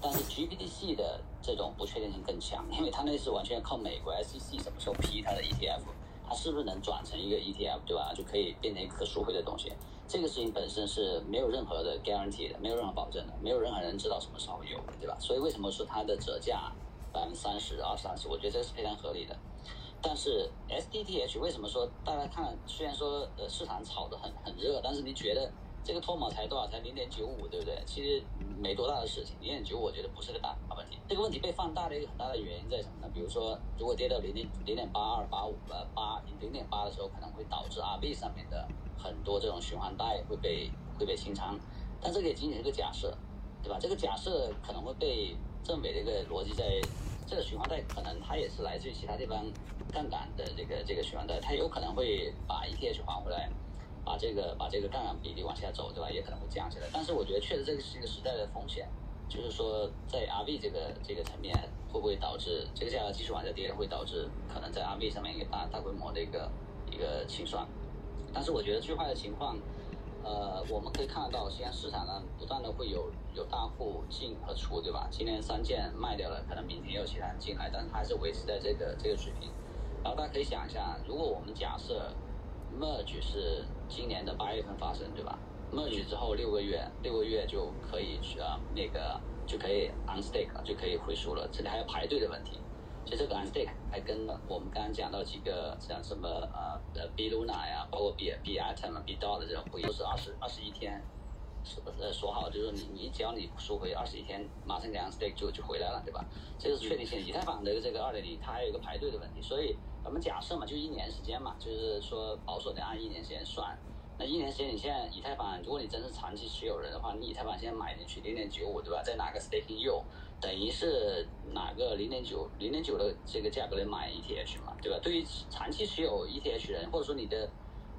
但是 GBTC 的这种不确定性更强，因为它那是完全靠美国 SEC 什么时候批它的 ETF，它是不是能转成一个 ETF，对吧？就可以变成一个可赎回的东西。这个事情本身是没有任何的 guarantee 的，没有任何保证的，没有任何人知道什么时候有，对吧？所以为什么说它的折价百分之三十、二三十？我觉得这是非常合理的。但是 SDTH 为什么说大家看，虽然说呃市场炒得很很热，但是你觉得这个脱锚才多少？才零点九五，对不对？其实没多大的事情，零点九我觉得不是个大大问题。这个问题被放大的一个很大的原因在什么呢？比如说，如果跌到零点零点八二、八五、呃八零点八的时候，可能会导致 RB 上面的。很多这种循环贷会被会被清仓，但这个也仅仅是个假设，对吧？这个假设可能会被证伪的一个逻辑在，这个循环贷可能它也是来自于其他地方杠杆的这个这个循环贷，它有可能会把 ETH 还回来，把这个把这个杠杆比例往下走，对吧？也可能会降下来。但是我觉得确实这个是一个时代的风险，就是说在 RV 这个这个层面会不会导致这个价格继续往下跌，会导致可能在 RV 上面一个大大规模的一个一个清算。但是我觉得最坏的情况，呃，我们可以看得到，现在市场上不断的会有有大户进和出，对吧？今天三件卖掉了，可能明天又有其他人进来，但是还是维持在这个这个水平。然后大家可以想一下，如果我们假设 merge 是今年的八月份发生，对吧？merge 之后六个月，六个月就可以去啊那个就可以 unstake 了，就可以回赎了。这里还有排队的问题。其实这个 unstake 还跟我们刚刚讲到几个像什么呃呃 B Luna 呀，包括 B B Atom、B Dot 这种会都是二十二十一天说呃说好，就是你你只要你赎回二十一天，马上给 unstake 就就回来了，对吧？这个是确定性。以太坊的这个二点零，它还有一个排队的问题，所以我们假设嘛，就一年时间嘛，就是说保守的按一年时间算。那一年时间，你现在以太坊，如果你真是长期持有人的话，你以太坊现在买进去零点九五，对吧？再拿个 staking y。等于是哪个零点九零点九的这个价格来买 ETH 嘛，对吧？对于长期持有 ETH 人，或者说你的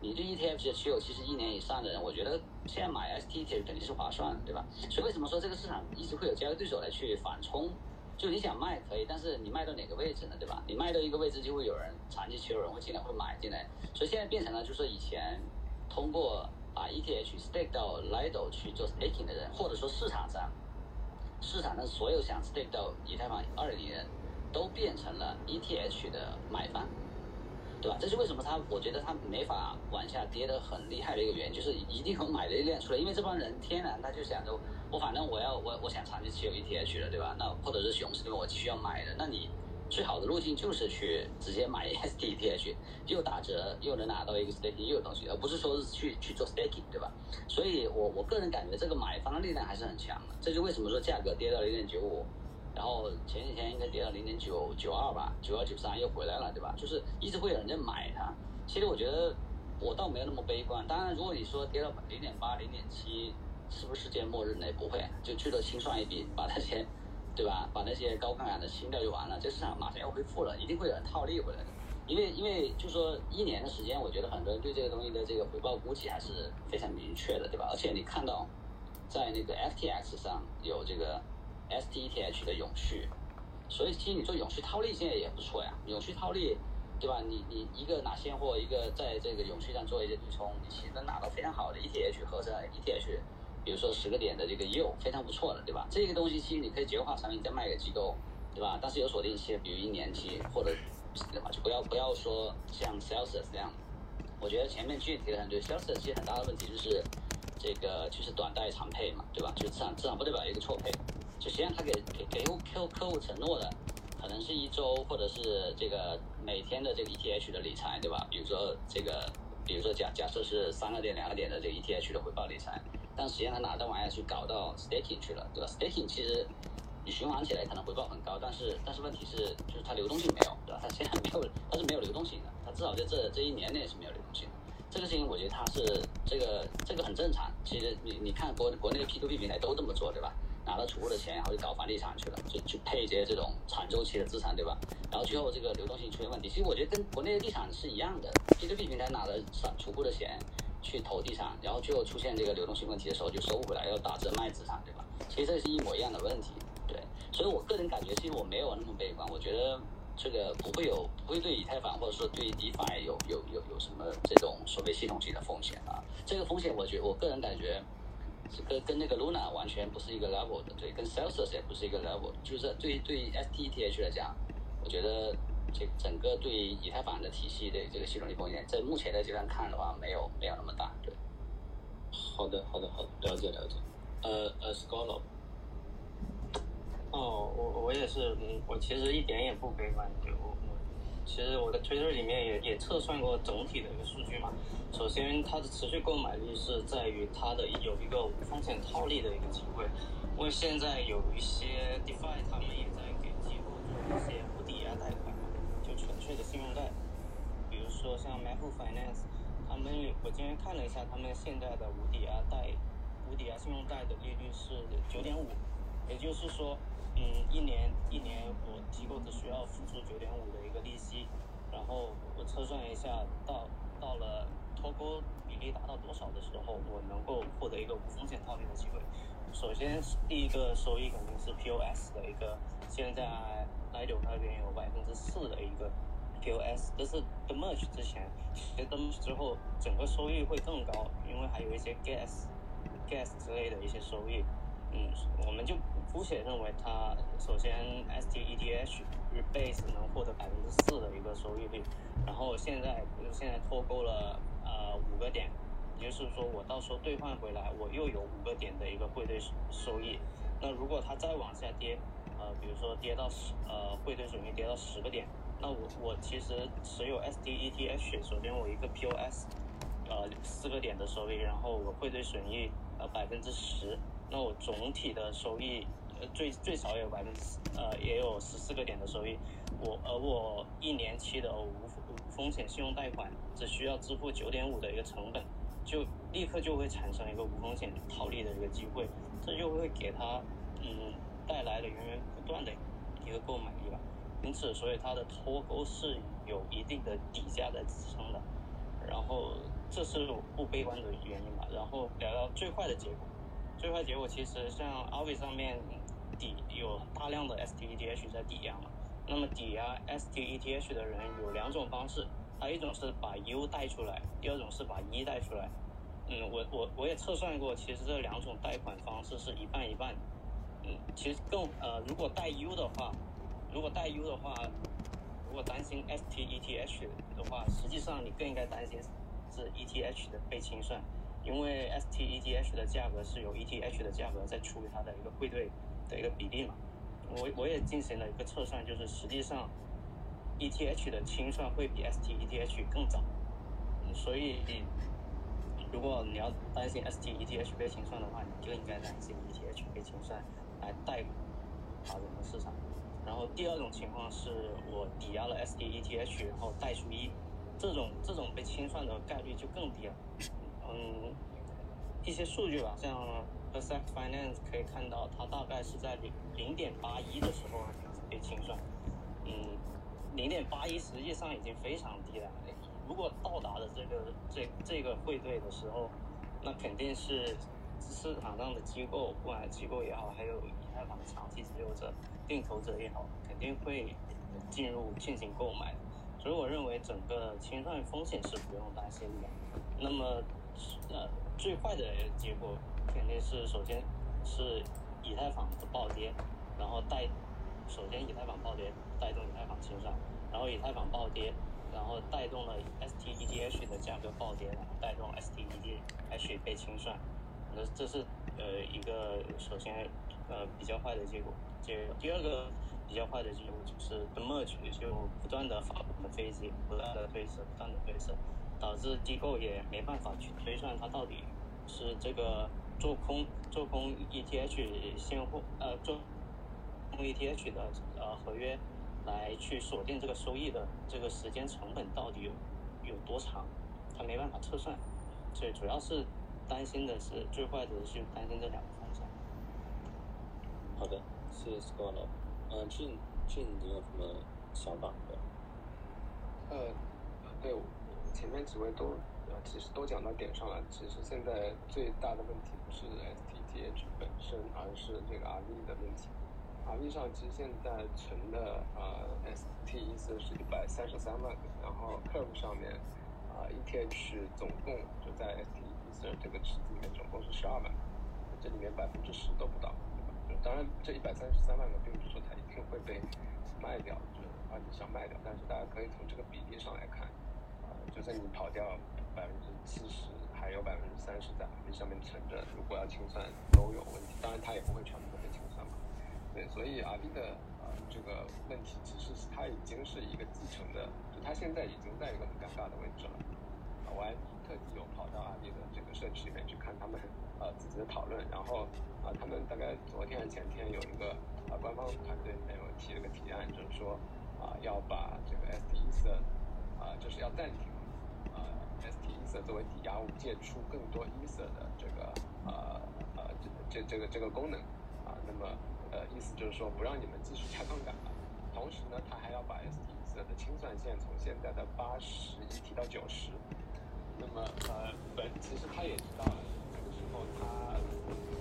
你对 ETH 的持有其实一年以上的人，我觉得现在买 stth 肯定是划算的，对吧？所以为什么说这个市场一直会有交易对手来去反冲？就你想卖可以，但是你卖到哪个位置呢，对吧？你卖到一个位置，就会有人长期持有人会进来会买进来，所以现在变成了就是以前通过把 ETH stake 到 Lido 去做 staking 的人，或者说市场上。市场上所有想 stake 到以太坊二零的人，都变成了 ETH 的买方，对吧？这是为什么他，我觉得他没法往下跌的很厉害的一个原因，就是一定会买的力量出来。因为这帮人天然他就想着，我反正我要我我想长期持有 ETH 的，对吧？那或者是熊市，对吧？我继续要买的，那你最好的路径就是去直接买 STETH，又打折又能拿到一个 staking 又有东西，而不是说是去去做 staking，对吧？所以我我个人感觉这个买方的力量还是很强的，这就为什么说价格跌到了一点九五，然后前几天应该跌到零点九九二吧，九二九三又回来了，对吧？就是一直会有人在买它。其实我觉得我倒没有那么悲观，当然如果你说跌到零点八、零点七。是不是世界末日呢？不会，就最多清算一笔，把那些，对吧？把那些高杠杆的清掉就完了。这市场马上要恢复了，一定会有人套利回来的。因为，因为就说一年的时间，我觉得很多人对这个东西的这个回报估计还是非常明确的，对吧？而且你看到，在那个 FTX 上有这个 STETH 的永续，所以其实你做永续套利现在也不错呀。永续套利，对吧？你你一个拿现货，一个在这个永续上做一些对冲，你其实能拿到非常好的 ETH 合成 ETH。比如说十个点的这个 U 非常不错的，对吧？这个东西其实你可以结构化产品再卖给机构，对吧？但是有锁定期，比如一年期或者什么，就不要不要说像 Celsius 这样。我觉得前面具体的很对，Celsius 其实很大的问题就是这个就是短贷长配嘛，对吧？就至少至少不代表一个错配。就实际上他给给给客客户承诺的可能是一周或者是这个每天的这个 ETH 的理财，对吧？比如说这个，比如说假假设是三个点两个点的这个 ETH 的回报理财。但实际上他拿这玩意儿去搞到 staking 去了，对吧？staking 其实你循环起来可能回报很高，但是但是问题是就是它流动性没有，对吧？它现在没有，它是没有流动性的，它至少在这这一年内是没有流动性的。这个事情我觉得它是这个这个很正常。其实你你看国国内的 P2P 平台都这么做，对吧？拿到储户的钱，然后就搞房地产去了，就去配一些这种长周期的资产，对吧？然后最后这个流动性出现问题。其实我觉得跟国内的地产是一样的，P2P 平台拿了储户的钱。去投地产，然后最后出现这个流动性问题的时候，就收不回来，要打折卖资产，对吧？其实这是一模一样的问题，对。所以我个人感觉，其实我没有那么悲观，我觉得这个不会有，不会对以太坊或者说对 DeFi 有有有有什么这种所谓系统性的风险啊。这个风险，我觉我个人感觉，这个跟那个 Luna 完全不是一个 level 的，对，跟 Celsius 也不是一个 level，就是对对 STETH 来讲，我觉得。这整个对于以太坊的体系的这个系统性风险，在目前的阶段看的话，没有没有那么大。对，好的，好的，好的，了解了解。呃呃，Scholar。哦，我我也是，嗯，我其实一点也不悲观。就其实我在推特里面也也测算过整体的一个数据嘛。首先，它的持续购买力是在于它的有一个无风险套利的一个机会，因为现在有一些 DeFi 他们也在给机构做一些无抵押贷款，就纯粹。的信用贷，比如说像 Maple Finance，他们我今天看了一下，他们现在的无抵押贷、无抵押信用贷的利率是九点五，也就是说，嗯，一年一年我机构只需要付出九点五的一个利息，然后我测算一下，到到了脱钩比例达到多少的时候，我能够获得一个无风险套利的机会。首先，第一个收益肯定是 POS 的一个，现在 i d o 那边有百分之四的一个。POS，这是 the merge 之前，其实 the merge 之后，整个收益会更高，因为还有一些 gas、gas 之类的一些收益。嗯，我们就姑且认为它首先 STETH rebase 能获得百分之四的一个收益率，然后现在现在脱钩了呃五个点，也就是说我到时候兑换回来，我又有五个点的一个汇兑收益。那如果它再往下跌，呃，比如说跌到十呃汇兑损益跌到十个点。那我我其实持有 STETH，首先我一个 POS，呃四个点的收益，然后我汇兑损益呃百分之十，那我总体的收益呃最最少也有百分之呃也有十四个点的收益，我而我一年期的无无风险信用贷款只需要支付九点五的一个成本，就立刻就会产生一个无风险套利的一个机会，这就会给他嗯带来了源源不断的一个购买力吧。因此，所以它的脱钩是有一定的底价在支撑的，然后这是不悲观的原因吧。然后聊聊最坏的结果，最坏结果其实像阿伟上面抵有大量的 STETH 在抵押嘛，那么抵押 STETH 的人有两种方式，他一种是把 U 带出来，第二种是把 E 带出来。嗯，我我我也测算过，其实这两种贷款方式是一半一半。嗯，其实更呃，如果带 U 的话。如果带 U 的话，如果担心 STETH 的话，实际上你更应该担心是 ETH 的被清算，因为 STETH 的价格是由 ETH 的价格再除以它的一个汇兑的一个比例嘛。我我也进行了一个测算，就是实际上 ETH 的清算会比 STETH 更早，所以如果你要担心 STETH 被清算的话，你就应该担心 ETH 被清算来带啊整个市场。然后第二种情况是我抵押了 STETH，然后带出一，这种这种被清算的概率就更低了。嗯，一些数据吧，像 Accept Finance 可以看到，它大概是在零零点八一的时候被清算。嗯，零点八一实际上已经非常低了。如果到达了这个这这个汇兑的时候，那肯定是市场上的机构，不管机构也好，还有以太坊的长期持有者、定投者也好，肯定会进入进行购买。所以我认为整个清算风险是不用担心的。那么，呃，最坏的结果肯定是首先是以太坊的暴跌，然后带首先以太坊暴跌带动以太坊清算，然后以太坊暴跌。然后带动了 STETH 的价格暴跌，然后带动 STETH 被清算，那这是呃一个首先呃比较坏的结果。结第二个比较坏的结果就是 the merge 就不断的发布的飞机，不断的推迟，不断的推迟，导致机构也没办法去推算它到底是这个做空做空 ETH 现货呃做空 ETH 的呃合约。来去锁定这个收益的这个时间成本到底有有多长，他没办法测算，所以主要是担心的是最坏的是担心这两个方向。好的，谢谢 Scott。嗯，俊俊，你有什么想法没呃，对，前面几位都呃其实都讲到点上了。其实现在最大的问题不是 STTH 本身，而是这个 RV 的问题。R V 上其实现在存的呃 S T 意思是一百三十三万个，然后 Curve 上面啊 E T H 总共就在 S T 意思这个池子里面总共是十二万个，这里面百分之十都不到，当然这一百三十三万个并不是说它一定会被卖掉，就是二级上卖掉，但是大家可以从这个比例上来看，就算你跑掉百分之七十，还有百分之三十在 R V 上面存着，如果要清算都有问题，当然它也不会全部都被清算嘛。对，所以 R B 的呃这个问题，其实是它已经是一个继承的，就它现在已经在一个很尴尬的位置了。我还特地有跑到 R B 的这个社区里面去看他们呃自己的讨论，然后啊他们大概昨天还是前天有一个啊官方团队里面有提了个提案，就是说啊要把这个 S D E 的啊就是要暂停 S T E 色作为抵押物借出更多 E 色的这个呃呃这这这个这个功能啊，那么。呃，意思就是说不让你们继续加杠杆了，同时呢，他还要把 STE 的清算线从现在的八十一提到九十。那么呃，本其实他也知道了，这个时候他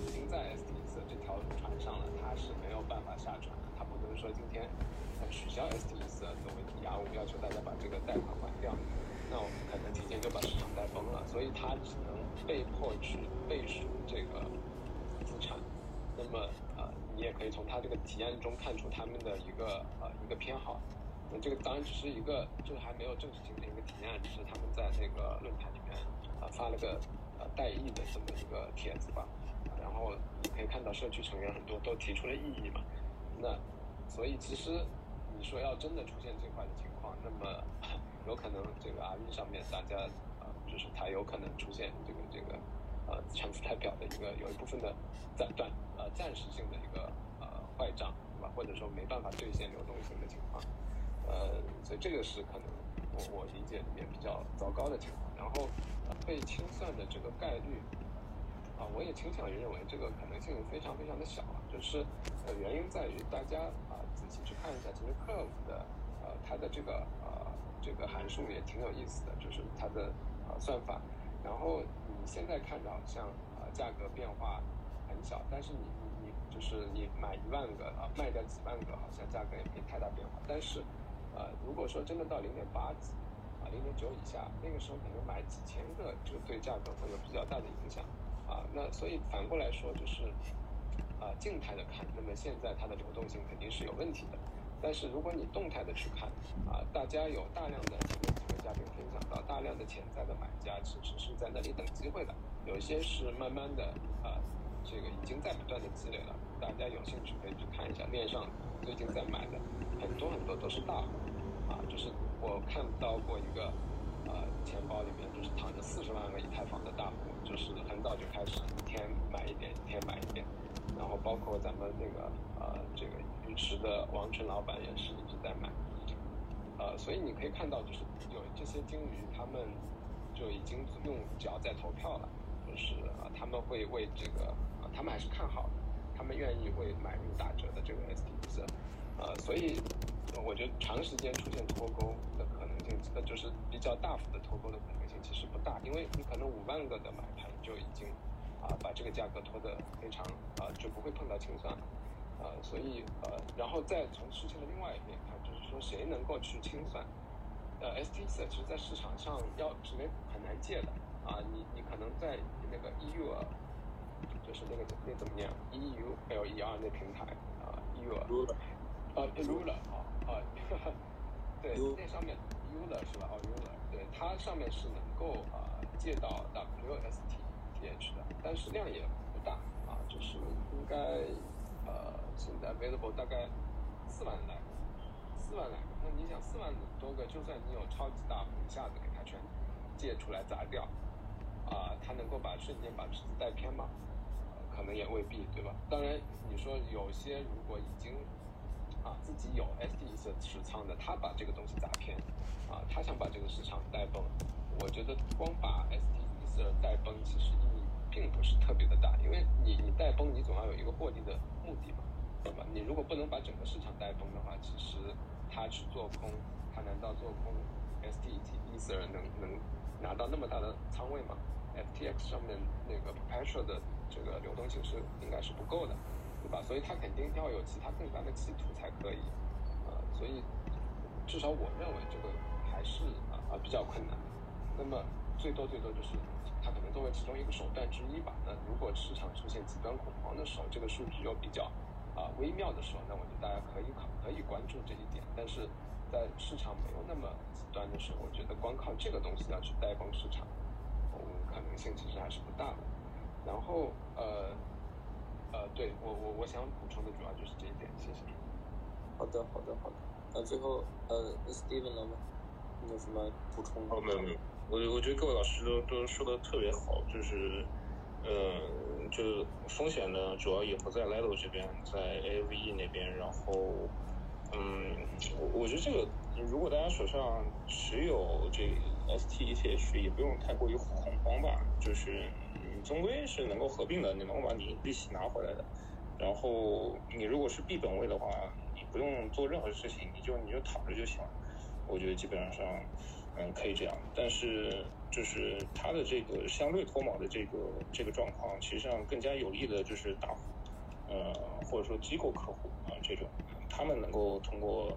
已经在 STE 这条船上了，他是没有办法下船的，他不能说今天取消 STE 作为抵押物，要求大家把这个贷款还掉，那我们可能提前就把市场带崩了，所以他只能被迫去背书这个资产。那么呃。你也可以从他这个提案中看出他们的一个呃一个偏好，那这个当然只是一个就是还没有正式形成一个提案，只是他们在那个论坛里面啊发了个呃代议的这么一个帖子吧，然后你可以看到社区成员很多都提出了异议嘛，那所以其实你说要真的出现这块的情况，那么有可能这个 R V 上面大家呃就是它有可能出现这个这个呃资产负债表的一个有一部分的暂断。呃，暂时性的一个呃坏账，对吧？或者说没办法兑现流动性的情况，呃，所以这个是可能我我理解里面比较糟糕的情况。然后被清算的这个概率，啊，我也倾向于认为这个可能性非常非常的小啊。就是呃原因在于大家啊仔细去看一下，其实 Curve 的呃它的这个呃这个函数也挺有意思的，就是它的呃算法。然后你现在看到像呃价格变化。很小，但是你你你就是你买一万个啊，卖掉几万个，好像价格也没太大变化。但是，呃，如果说真的到零点八几啊，零点九以下，那个时候可能买几千个，就对价格会有比较大的影响啊。那所以反过来说，就是啊，静态的看，那么现在它的流动性肯定是有问题的。但是如果你动态的去看啊，大家有大量的前面几位嘉宾分享到，大量的潜在的买家其实是在那里等机会的，有一些是慢慢的啊。这个已经在不断的积累了。大家有兴趣可以去看一下链上最近在买的很多很多都是大户啊，就是我看到过一个呃钱包里面就是躺着四十万个以太坊的大户，就是很早就开始一天买一点，一天买一点。然后包括咱们那个呃这个鱼池的王晨老板也是一直在买。呃，所以你可以看到，就是有这些鲸鱼，他们就已经用脚在投票了，就是啊，他们会为这个啊，他们还是看好的，他们愿意为买入打折的这个 ST 色，呃，所以我觉得长时间出现脱钩的可能性，那，就是比较大幅的脱钩的可能性其实不大，因为你可能五万个的买盘就已经啊把这个价格拖得非常啊就不会碰到清算了，呃，所以呃，然后再从事情的另外一面看。就是说谁能够去清算？呃 STC 其实，在市场上要是没很难借的啊。你你可能在那个 EU，就是那个那怎么念？EU L E R 那平台啊，EU，啊，Ruler 啊啊，对，那上面 Ruler 是吧？哦，Ruler，对，它上面是能够啊借到 WSTTH 的，但是量也不大啊，就是应该呃现在 available 大概四万来。四万来个，那你想四万多个，就算你有超级大，一下子给他全借出来砸掉，啊，他能够把瞬间把池子带偏吗？可能也未必，对吧？当然，你说有些如果已经啊自己有 ST 色持仓的，他把这个东西砸偏，啊，他想把这个市场带崩，我觉得光把 SD 色带崩其实意义并不是特别的大，因为你你带崩，你总要有一个获利的目的嘛，对吧？你如果不能把整个市场带崩的话，其实。他去做空，他难道做空 ST Ether 能能拿到那么大的仓位吗？FTX 上面那个 perpetual 的这个流动性是应该是不够的，对吧？所以他肯定要有其他更大的企图才可以，呃，所以至少我认为这个还是啊啊比较困难。那么最多最多就是它可能作为其中一个手段之一吧。那如果市场出现极端恐慌的时候，这个数据又比较。啊，微妙的时候，那我觉得大家可以考可以关注这一点。但是在市场没有那么极端的时候，我觉得光靠这个东西要去带崩市场，嗯，可能性其实还是不大的。然后呃呃，对我我我想补充的主要就是这一点，谢谢。好的好的好的，那最后呃，Steven 了吗？你有什么补充？哦，没有没有，我我觉得各位老师都都说的特别好，就是呃。就风险呢，主要也不在 Lido 这边，在 AVE 那边。然后，嗯，我我觉得这个，如果大家手上持有这 STETH，也不用太过于恐慌吧。就是，终归是能够合并的，你能够把你利息拿回来的。然后，你如果是 B 本位的话，你不用做任何事情，你就你就躺着就行了。我觉得基本上，嗯，可以这样。但是。就是它的这个相对脱锚的这个这个状况，其实上更加有利的就是大户，呃，或者说机构客户啊这种，他们能够通过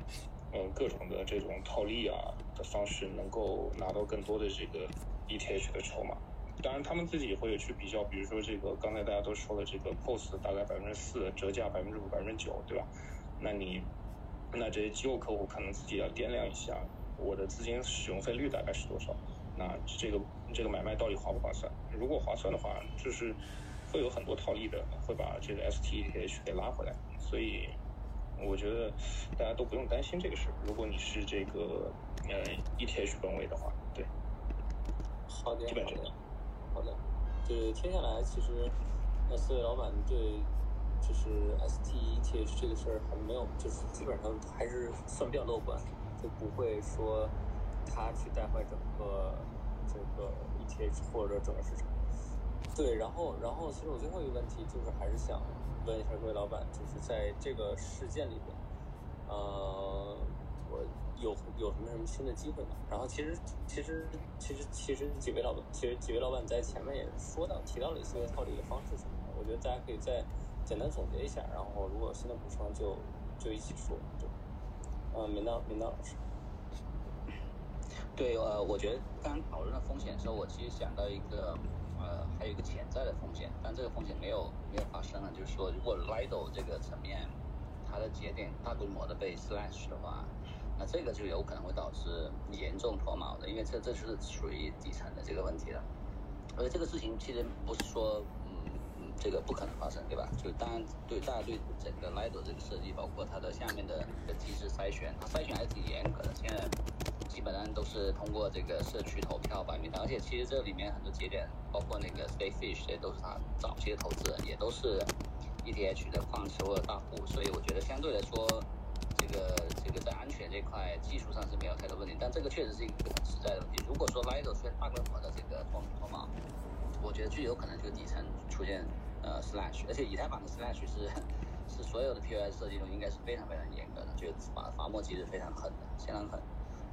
嗯各种的这种套利啊的方式，能够拿到更多的这个 ETH 的筹码。当然，他们自己会去比较，比如说这个刚才大家都说了，这个 POS 大概百分之四折价百分之五百分之九，对吧？那你那这些机构客户可能自己要掂量一下，我的资金使用费率大概是多少？那这个这个买卖到底划不划算？如果划算的话，就是会有很多套利的，会把这个 STETH 给拉回来。所以我觉得大家都不用担心这个事。如果你是这个呃 ETH 本位的话，对。好的，基本这样。好的，就是听下来，其实那四位老板对就是 STETH 这个事儿还没有，就是基本上还是算比较乐观，就不会说。他去带坏整个这个 ETH 或者整个市场，对，然后然后其实我最后一个问题就是还是想问一下各位老板，就是在这个事件里边，呃，我有有什么什么新的机会吗？然后其实其实其实其实几位老板，其实几位老板在前面也说到提到了一些套利的方式什么的，我觉得大家可以再简单总结一下，然后如果有新的补充就就一起说，对，啊，明道明道老师。对，呃，我觉得刚讨论的风险的时候，我其实想到一个，呃，还有一个潜在的风险，但这个风险没有没有发生了，就是说，如果 Lido 这个层面，它的节点大规模的被 slash 的话，那这个就有可能会导致严重脱锚的，因为这这是属于底层的这个问题了。而这个事情其实不是说，这个不可能发生，对吧？就当然对大家对整个 Lido 这个设计，包括它的下面的机制筛选，它筛选还是挺严格的。现在基本上都是通过这个社区投票、白名单，而且其实这里面很多节点，包括那个 Spacefish，这都是他早期的投资人，也都是 ETH 的矿池或者大户，所以我觉得相对来说，这个这个在安全这块技术上是没有太多问题。但这个确实是一个很实在的问题。如果说 Lido 出现大规模的这个脱脱码，我觉得最有可能就是底层出现呃 slash，而且以太坊的 slash 是是所有的 POS 设计中应该是非常非常严格的，就罚罚没机制非常狠的，相当狠。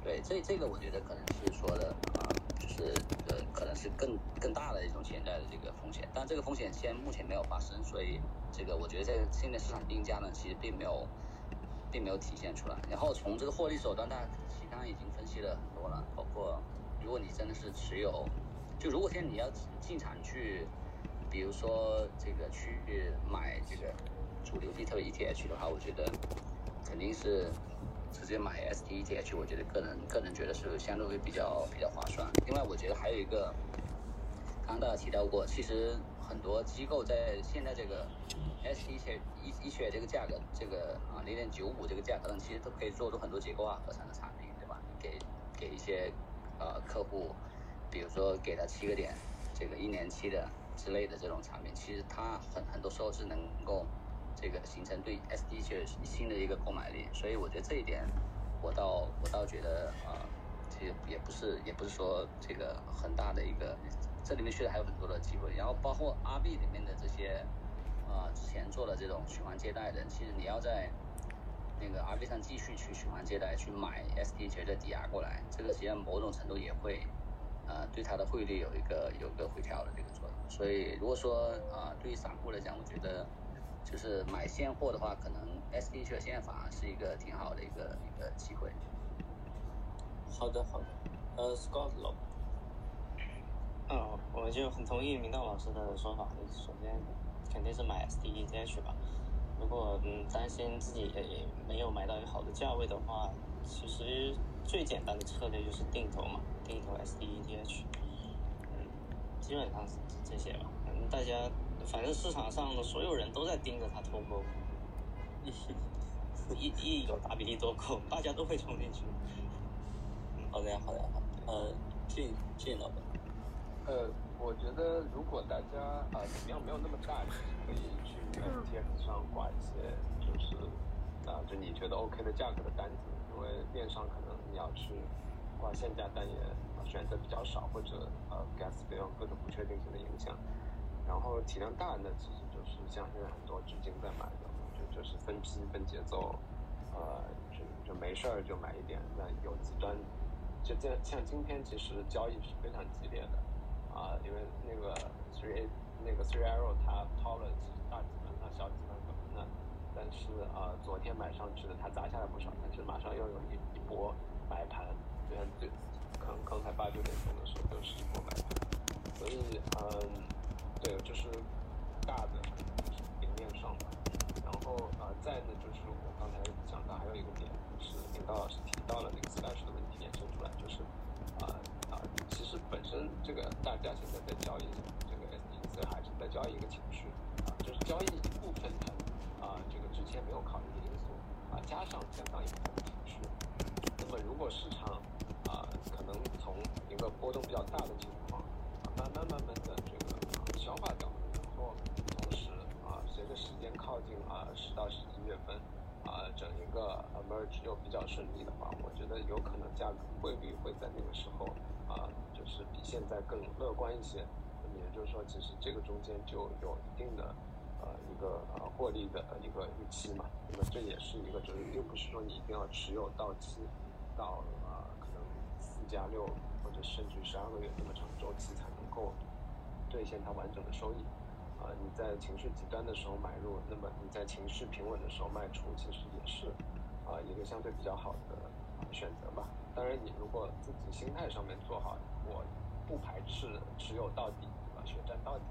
对，这这个我觉得可能是说的啊，就是呃可能是更更大的一种潜在的这个风险，但这个风险现目前没有发生，所以这个我觉得在现在市场定价呢，其实并没有并没有体现出来。然后从这个获利手段，大家刚刚已经分析了很多了，包括如果你真的是持有。就如果现在你要进场去，比如说这个去买这个主流币特别 ETH 的话，我觉得肯定是直接买 STETH。我觉得个人个人觉得是相对会比较比较划算。另外，我觉得还有一个，刚刚大家提到过，其实很多机构在现在这个 STETH ETH 这个价格，这个啊零点九五这个价格上，其实都可以做出很多结构化合成的产品，对吧？给给一些呃客户。比如说给他七个点，这个一年期的之类的这种产品，其实它很很多时候是能够这个形成对 SDK 新的一个购买力，所以我觉得这一点，我倒我倒觉得啊，其实也不是也不是说这个很大的一个，这里面确实还有很多的机会，然后包括 RB 里面的这些啊之前做的这种循环借贷的，其实你要在那个 RB 上继续去循环借贷去买 SDK 的抵押过来，这个实际上某种程度也会。呃，对它的汇率有一个有个回调的这个，所以如果说啊，对于散户来讲，我觉得就是买现货的话，可能 SDH 现在反而是一个挺好的一个一个机会。好的，好的。呃，Scott 老板。嗯，我就很同意明道老师的说法。首先肯定是买 S D E T H 吧。如果嗯担心自己没有买到一个好的价位的话，其实最简单的策略就是定投嘛。定投 SDETH，嗯，基本上是这些吧。反正，大家反正市场上的所有人都在盯着它脱钩，一一有大比例脱钩，大家都会冲进去。好的呀，好的呀，好。呃，进进老板。呃，我觉得如果大家啊量没有那么大，可以去 FTX 上挂一些，就是啊，就你觉得 OK 的价格的单子，因为链上可能你要去。挂限价单也选择比较少，或者呃，gas 费用各种不确定性的影响。然后体量大呢，其实就是像现在很多基金在买的，就就是分批分节奏，呃，就就没事儿就买一点。那有极端，就这像今天其实交易是非常激烈的，啊，因为那个 three 那个 three arrow 它抛了其实大几万和小几万个那但是啊，昨天买上去的它砸下来不少，但是马上又有一一波买盘。对，刚刚才八九点钟的时候都是一波买盘，所以嗯，对，就是大的是平面上的，然后啊，再呢就是我刚才讲到还有一个点，是领导老师提到了那个 slash 的问题衍生出来，就是啊啊，其实本身这个大家现在在交易这个 sd 还是在交易一个情绪啊，就是交易一部分的啊这个之前没有考虑的因素啊，加上相当一部分情绪，那么如果市场啊，可能从一个波动比较大的情况，慢慢慢慢的这个消化掉，然后同时啊，随着时间靠近啊十到十一月份，啊整一个 emerge 又比较顺利的话，我觉得有可能价格汇率会在那个时候啊，就是比现在更乐观一些。那么也就是说，其实这个中间就有一定的呃一个呃获利的一个预期嘛。那么这也是一个，就是并不是说你一定要持有到期到了可能四。加六或者甚至十二个月这么长周期才能够兑现它完整的收益，啊，你在情绪极端的时候买入，那么你在情绪平稳的时候卖出，其实也是啊一个相对比较好的选择吧。当然，你如果自己心态上面做好，我不排斥持有到底，对吧？血战到底，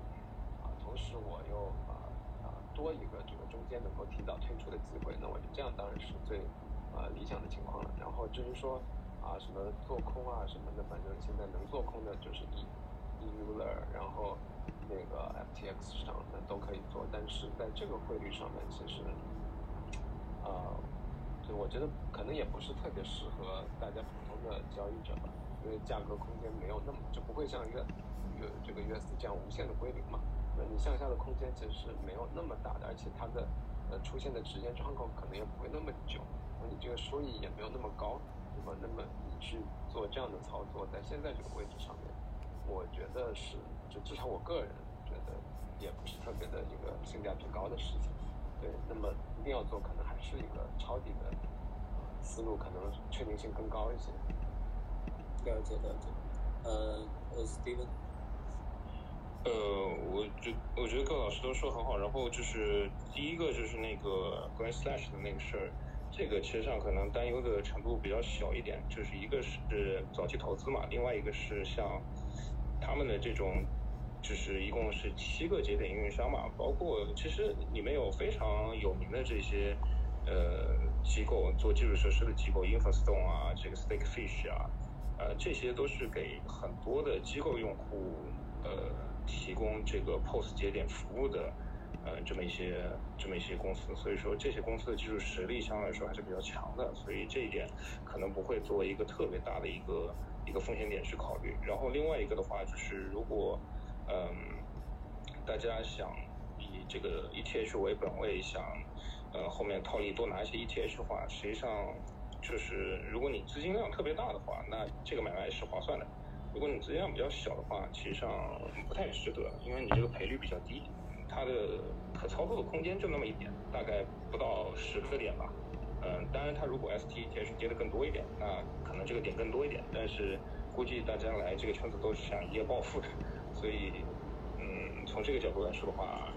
啊，同时我又啊啊多一个这个中间能够提早退出的机会，那我觉得这样当然是最啊理想的情况了。然后至于说。啊，什么做空啊什么的，反正现在能做空的就是 E E U L，然后那个 FTX 上那都可以做，但是在这个汇率上面，其实，呃，就我觉得可能也不是特别适合大家普通的交易者吧，因为价格空间没有那么就不会像月月这个 US 这样无限的归零嘛，那你向下的空间其实是没有那么大的，而且它的出现的时间窗口可能也不会那么久，那你这个收益也没有那么高，对吧？那么你去做这样的操作，在现在这个位置上面，我觉得是。就至少我个人觉得，也不是特别的一个性价比高的事情，对。那么一定要做，可能还是一个抄底的思路，可能确定性更高一些。了解了解。呃呃，Steven。呃，我觉我觉得各老师都说很好。然后就是第一个就是那个 Green Slash 的那个事儿，这个其实上可能担忧的程度比较小一点。就是一个是早期投资嘛，另外一个是像他们的这种。就是一共是七个节点运营商嘛，包括其实里面有非常有名的这些呃机构做基础设施的机构，Infostone 啊，这个 Stakefish 啊，呃，这些都是给很多的机构用户呃提供这个 POS 节点服务的呃这么一些这么一些公司，所以说这些公司的技术实力相对来说还是比较强的，所以这一点可能不会作为一个特别大的一个一个风险点去考虑。然后另外一个的话就是如果嗯，大家想以这个 ETH 为本位，想呃后面套利多拿一些 ETH 的话，实际上就是如果你资金量特别大的话，那这个买卖是划算的；如果你资金量比较小的话，其实上不太值得，因为你这个赔率比较低，它的可操作的空间就那么一点，大概不到十个点吧。嗯，当然它如果 STETH 跌的更多一点，那可能这个点更多一点，但是估计大家来这个圈子都是想一夜暴富的。所以，嗯，从这个角度来说的话，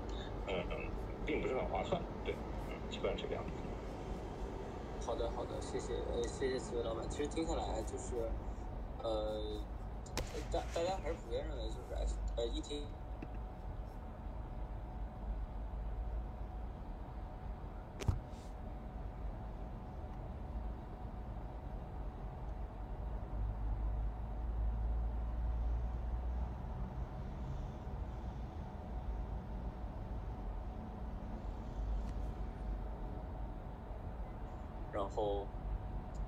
嗯嗯，并不是很划算，对，嗯，基本上这个样子。好的，好的，谢谢，呃，谢谢四位老板。其实听下来就是，呃，大大家还是普遍认为就是 S，呃，ET，。然后，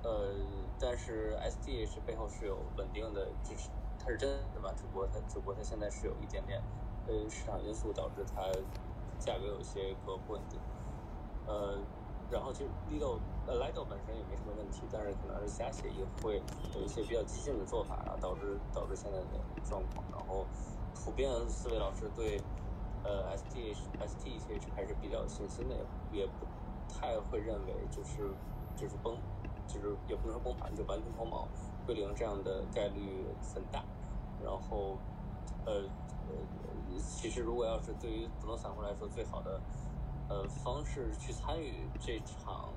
呃，但是 STH 背后是有稳定的，支持是真的吧？只不过它，只不过它现在是有一点点，呃，市场因素导致它价格有些个不稳定。呃，然后就 Lido，呃，Lido 本身也没什么问题，但是可能是加协议会有一些比较激进的做法，然后导致导致现在的状况。然后，普遍四位老师对，呃，STH、STH 还是比较有信心的，也不太会认为就是。就是崩，就是也不能说崩盘，就完全脱锚归零这样的概率很大。然后，呃呃，其实如果要是对于普通散户来说，最好的呃方式去参与这场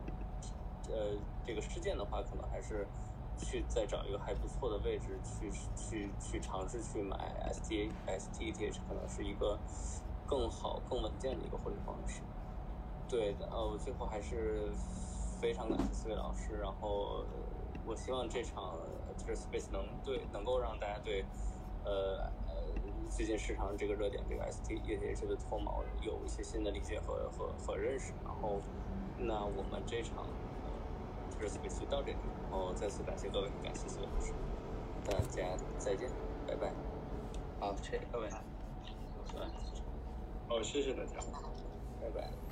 呃这个事件的话，可能还是去再找一个还不错的位置去去去尝试去买 S T S T E T H，可能是一个更好更稳健的一个获利方式。对的，呃，我最后还是。非常感谢四位老师，然后我希望这场就是 Space 能对能够让大家对呃呃最近市场这个热点这个 ST ETH 的脱毛有一些新的理解和和和认识。然后那我们这场就是就到这里，然后再次感谢各位，感谢所有老师，大家再见，拜拜。好，谢谢各位，哦，谢谢大家，拜拜。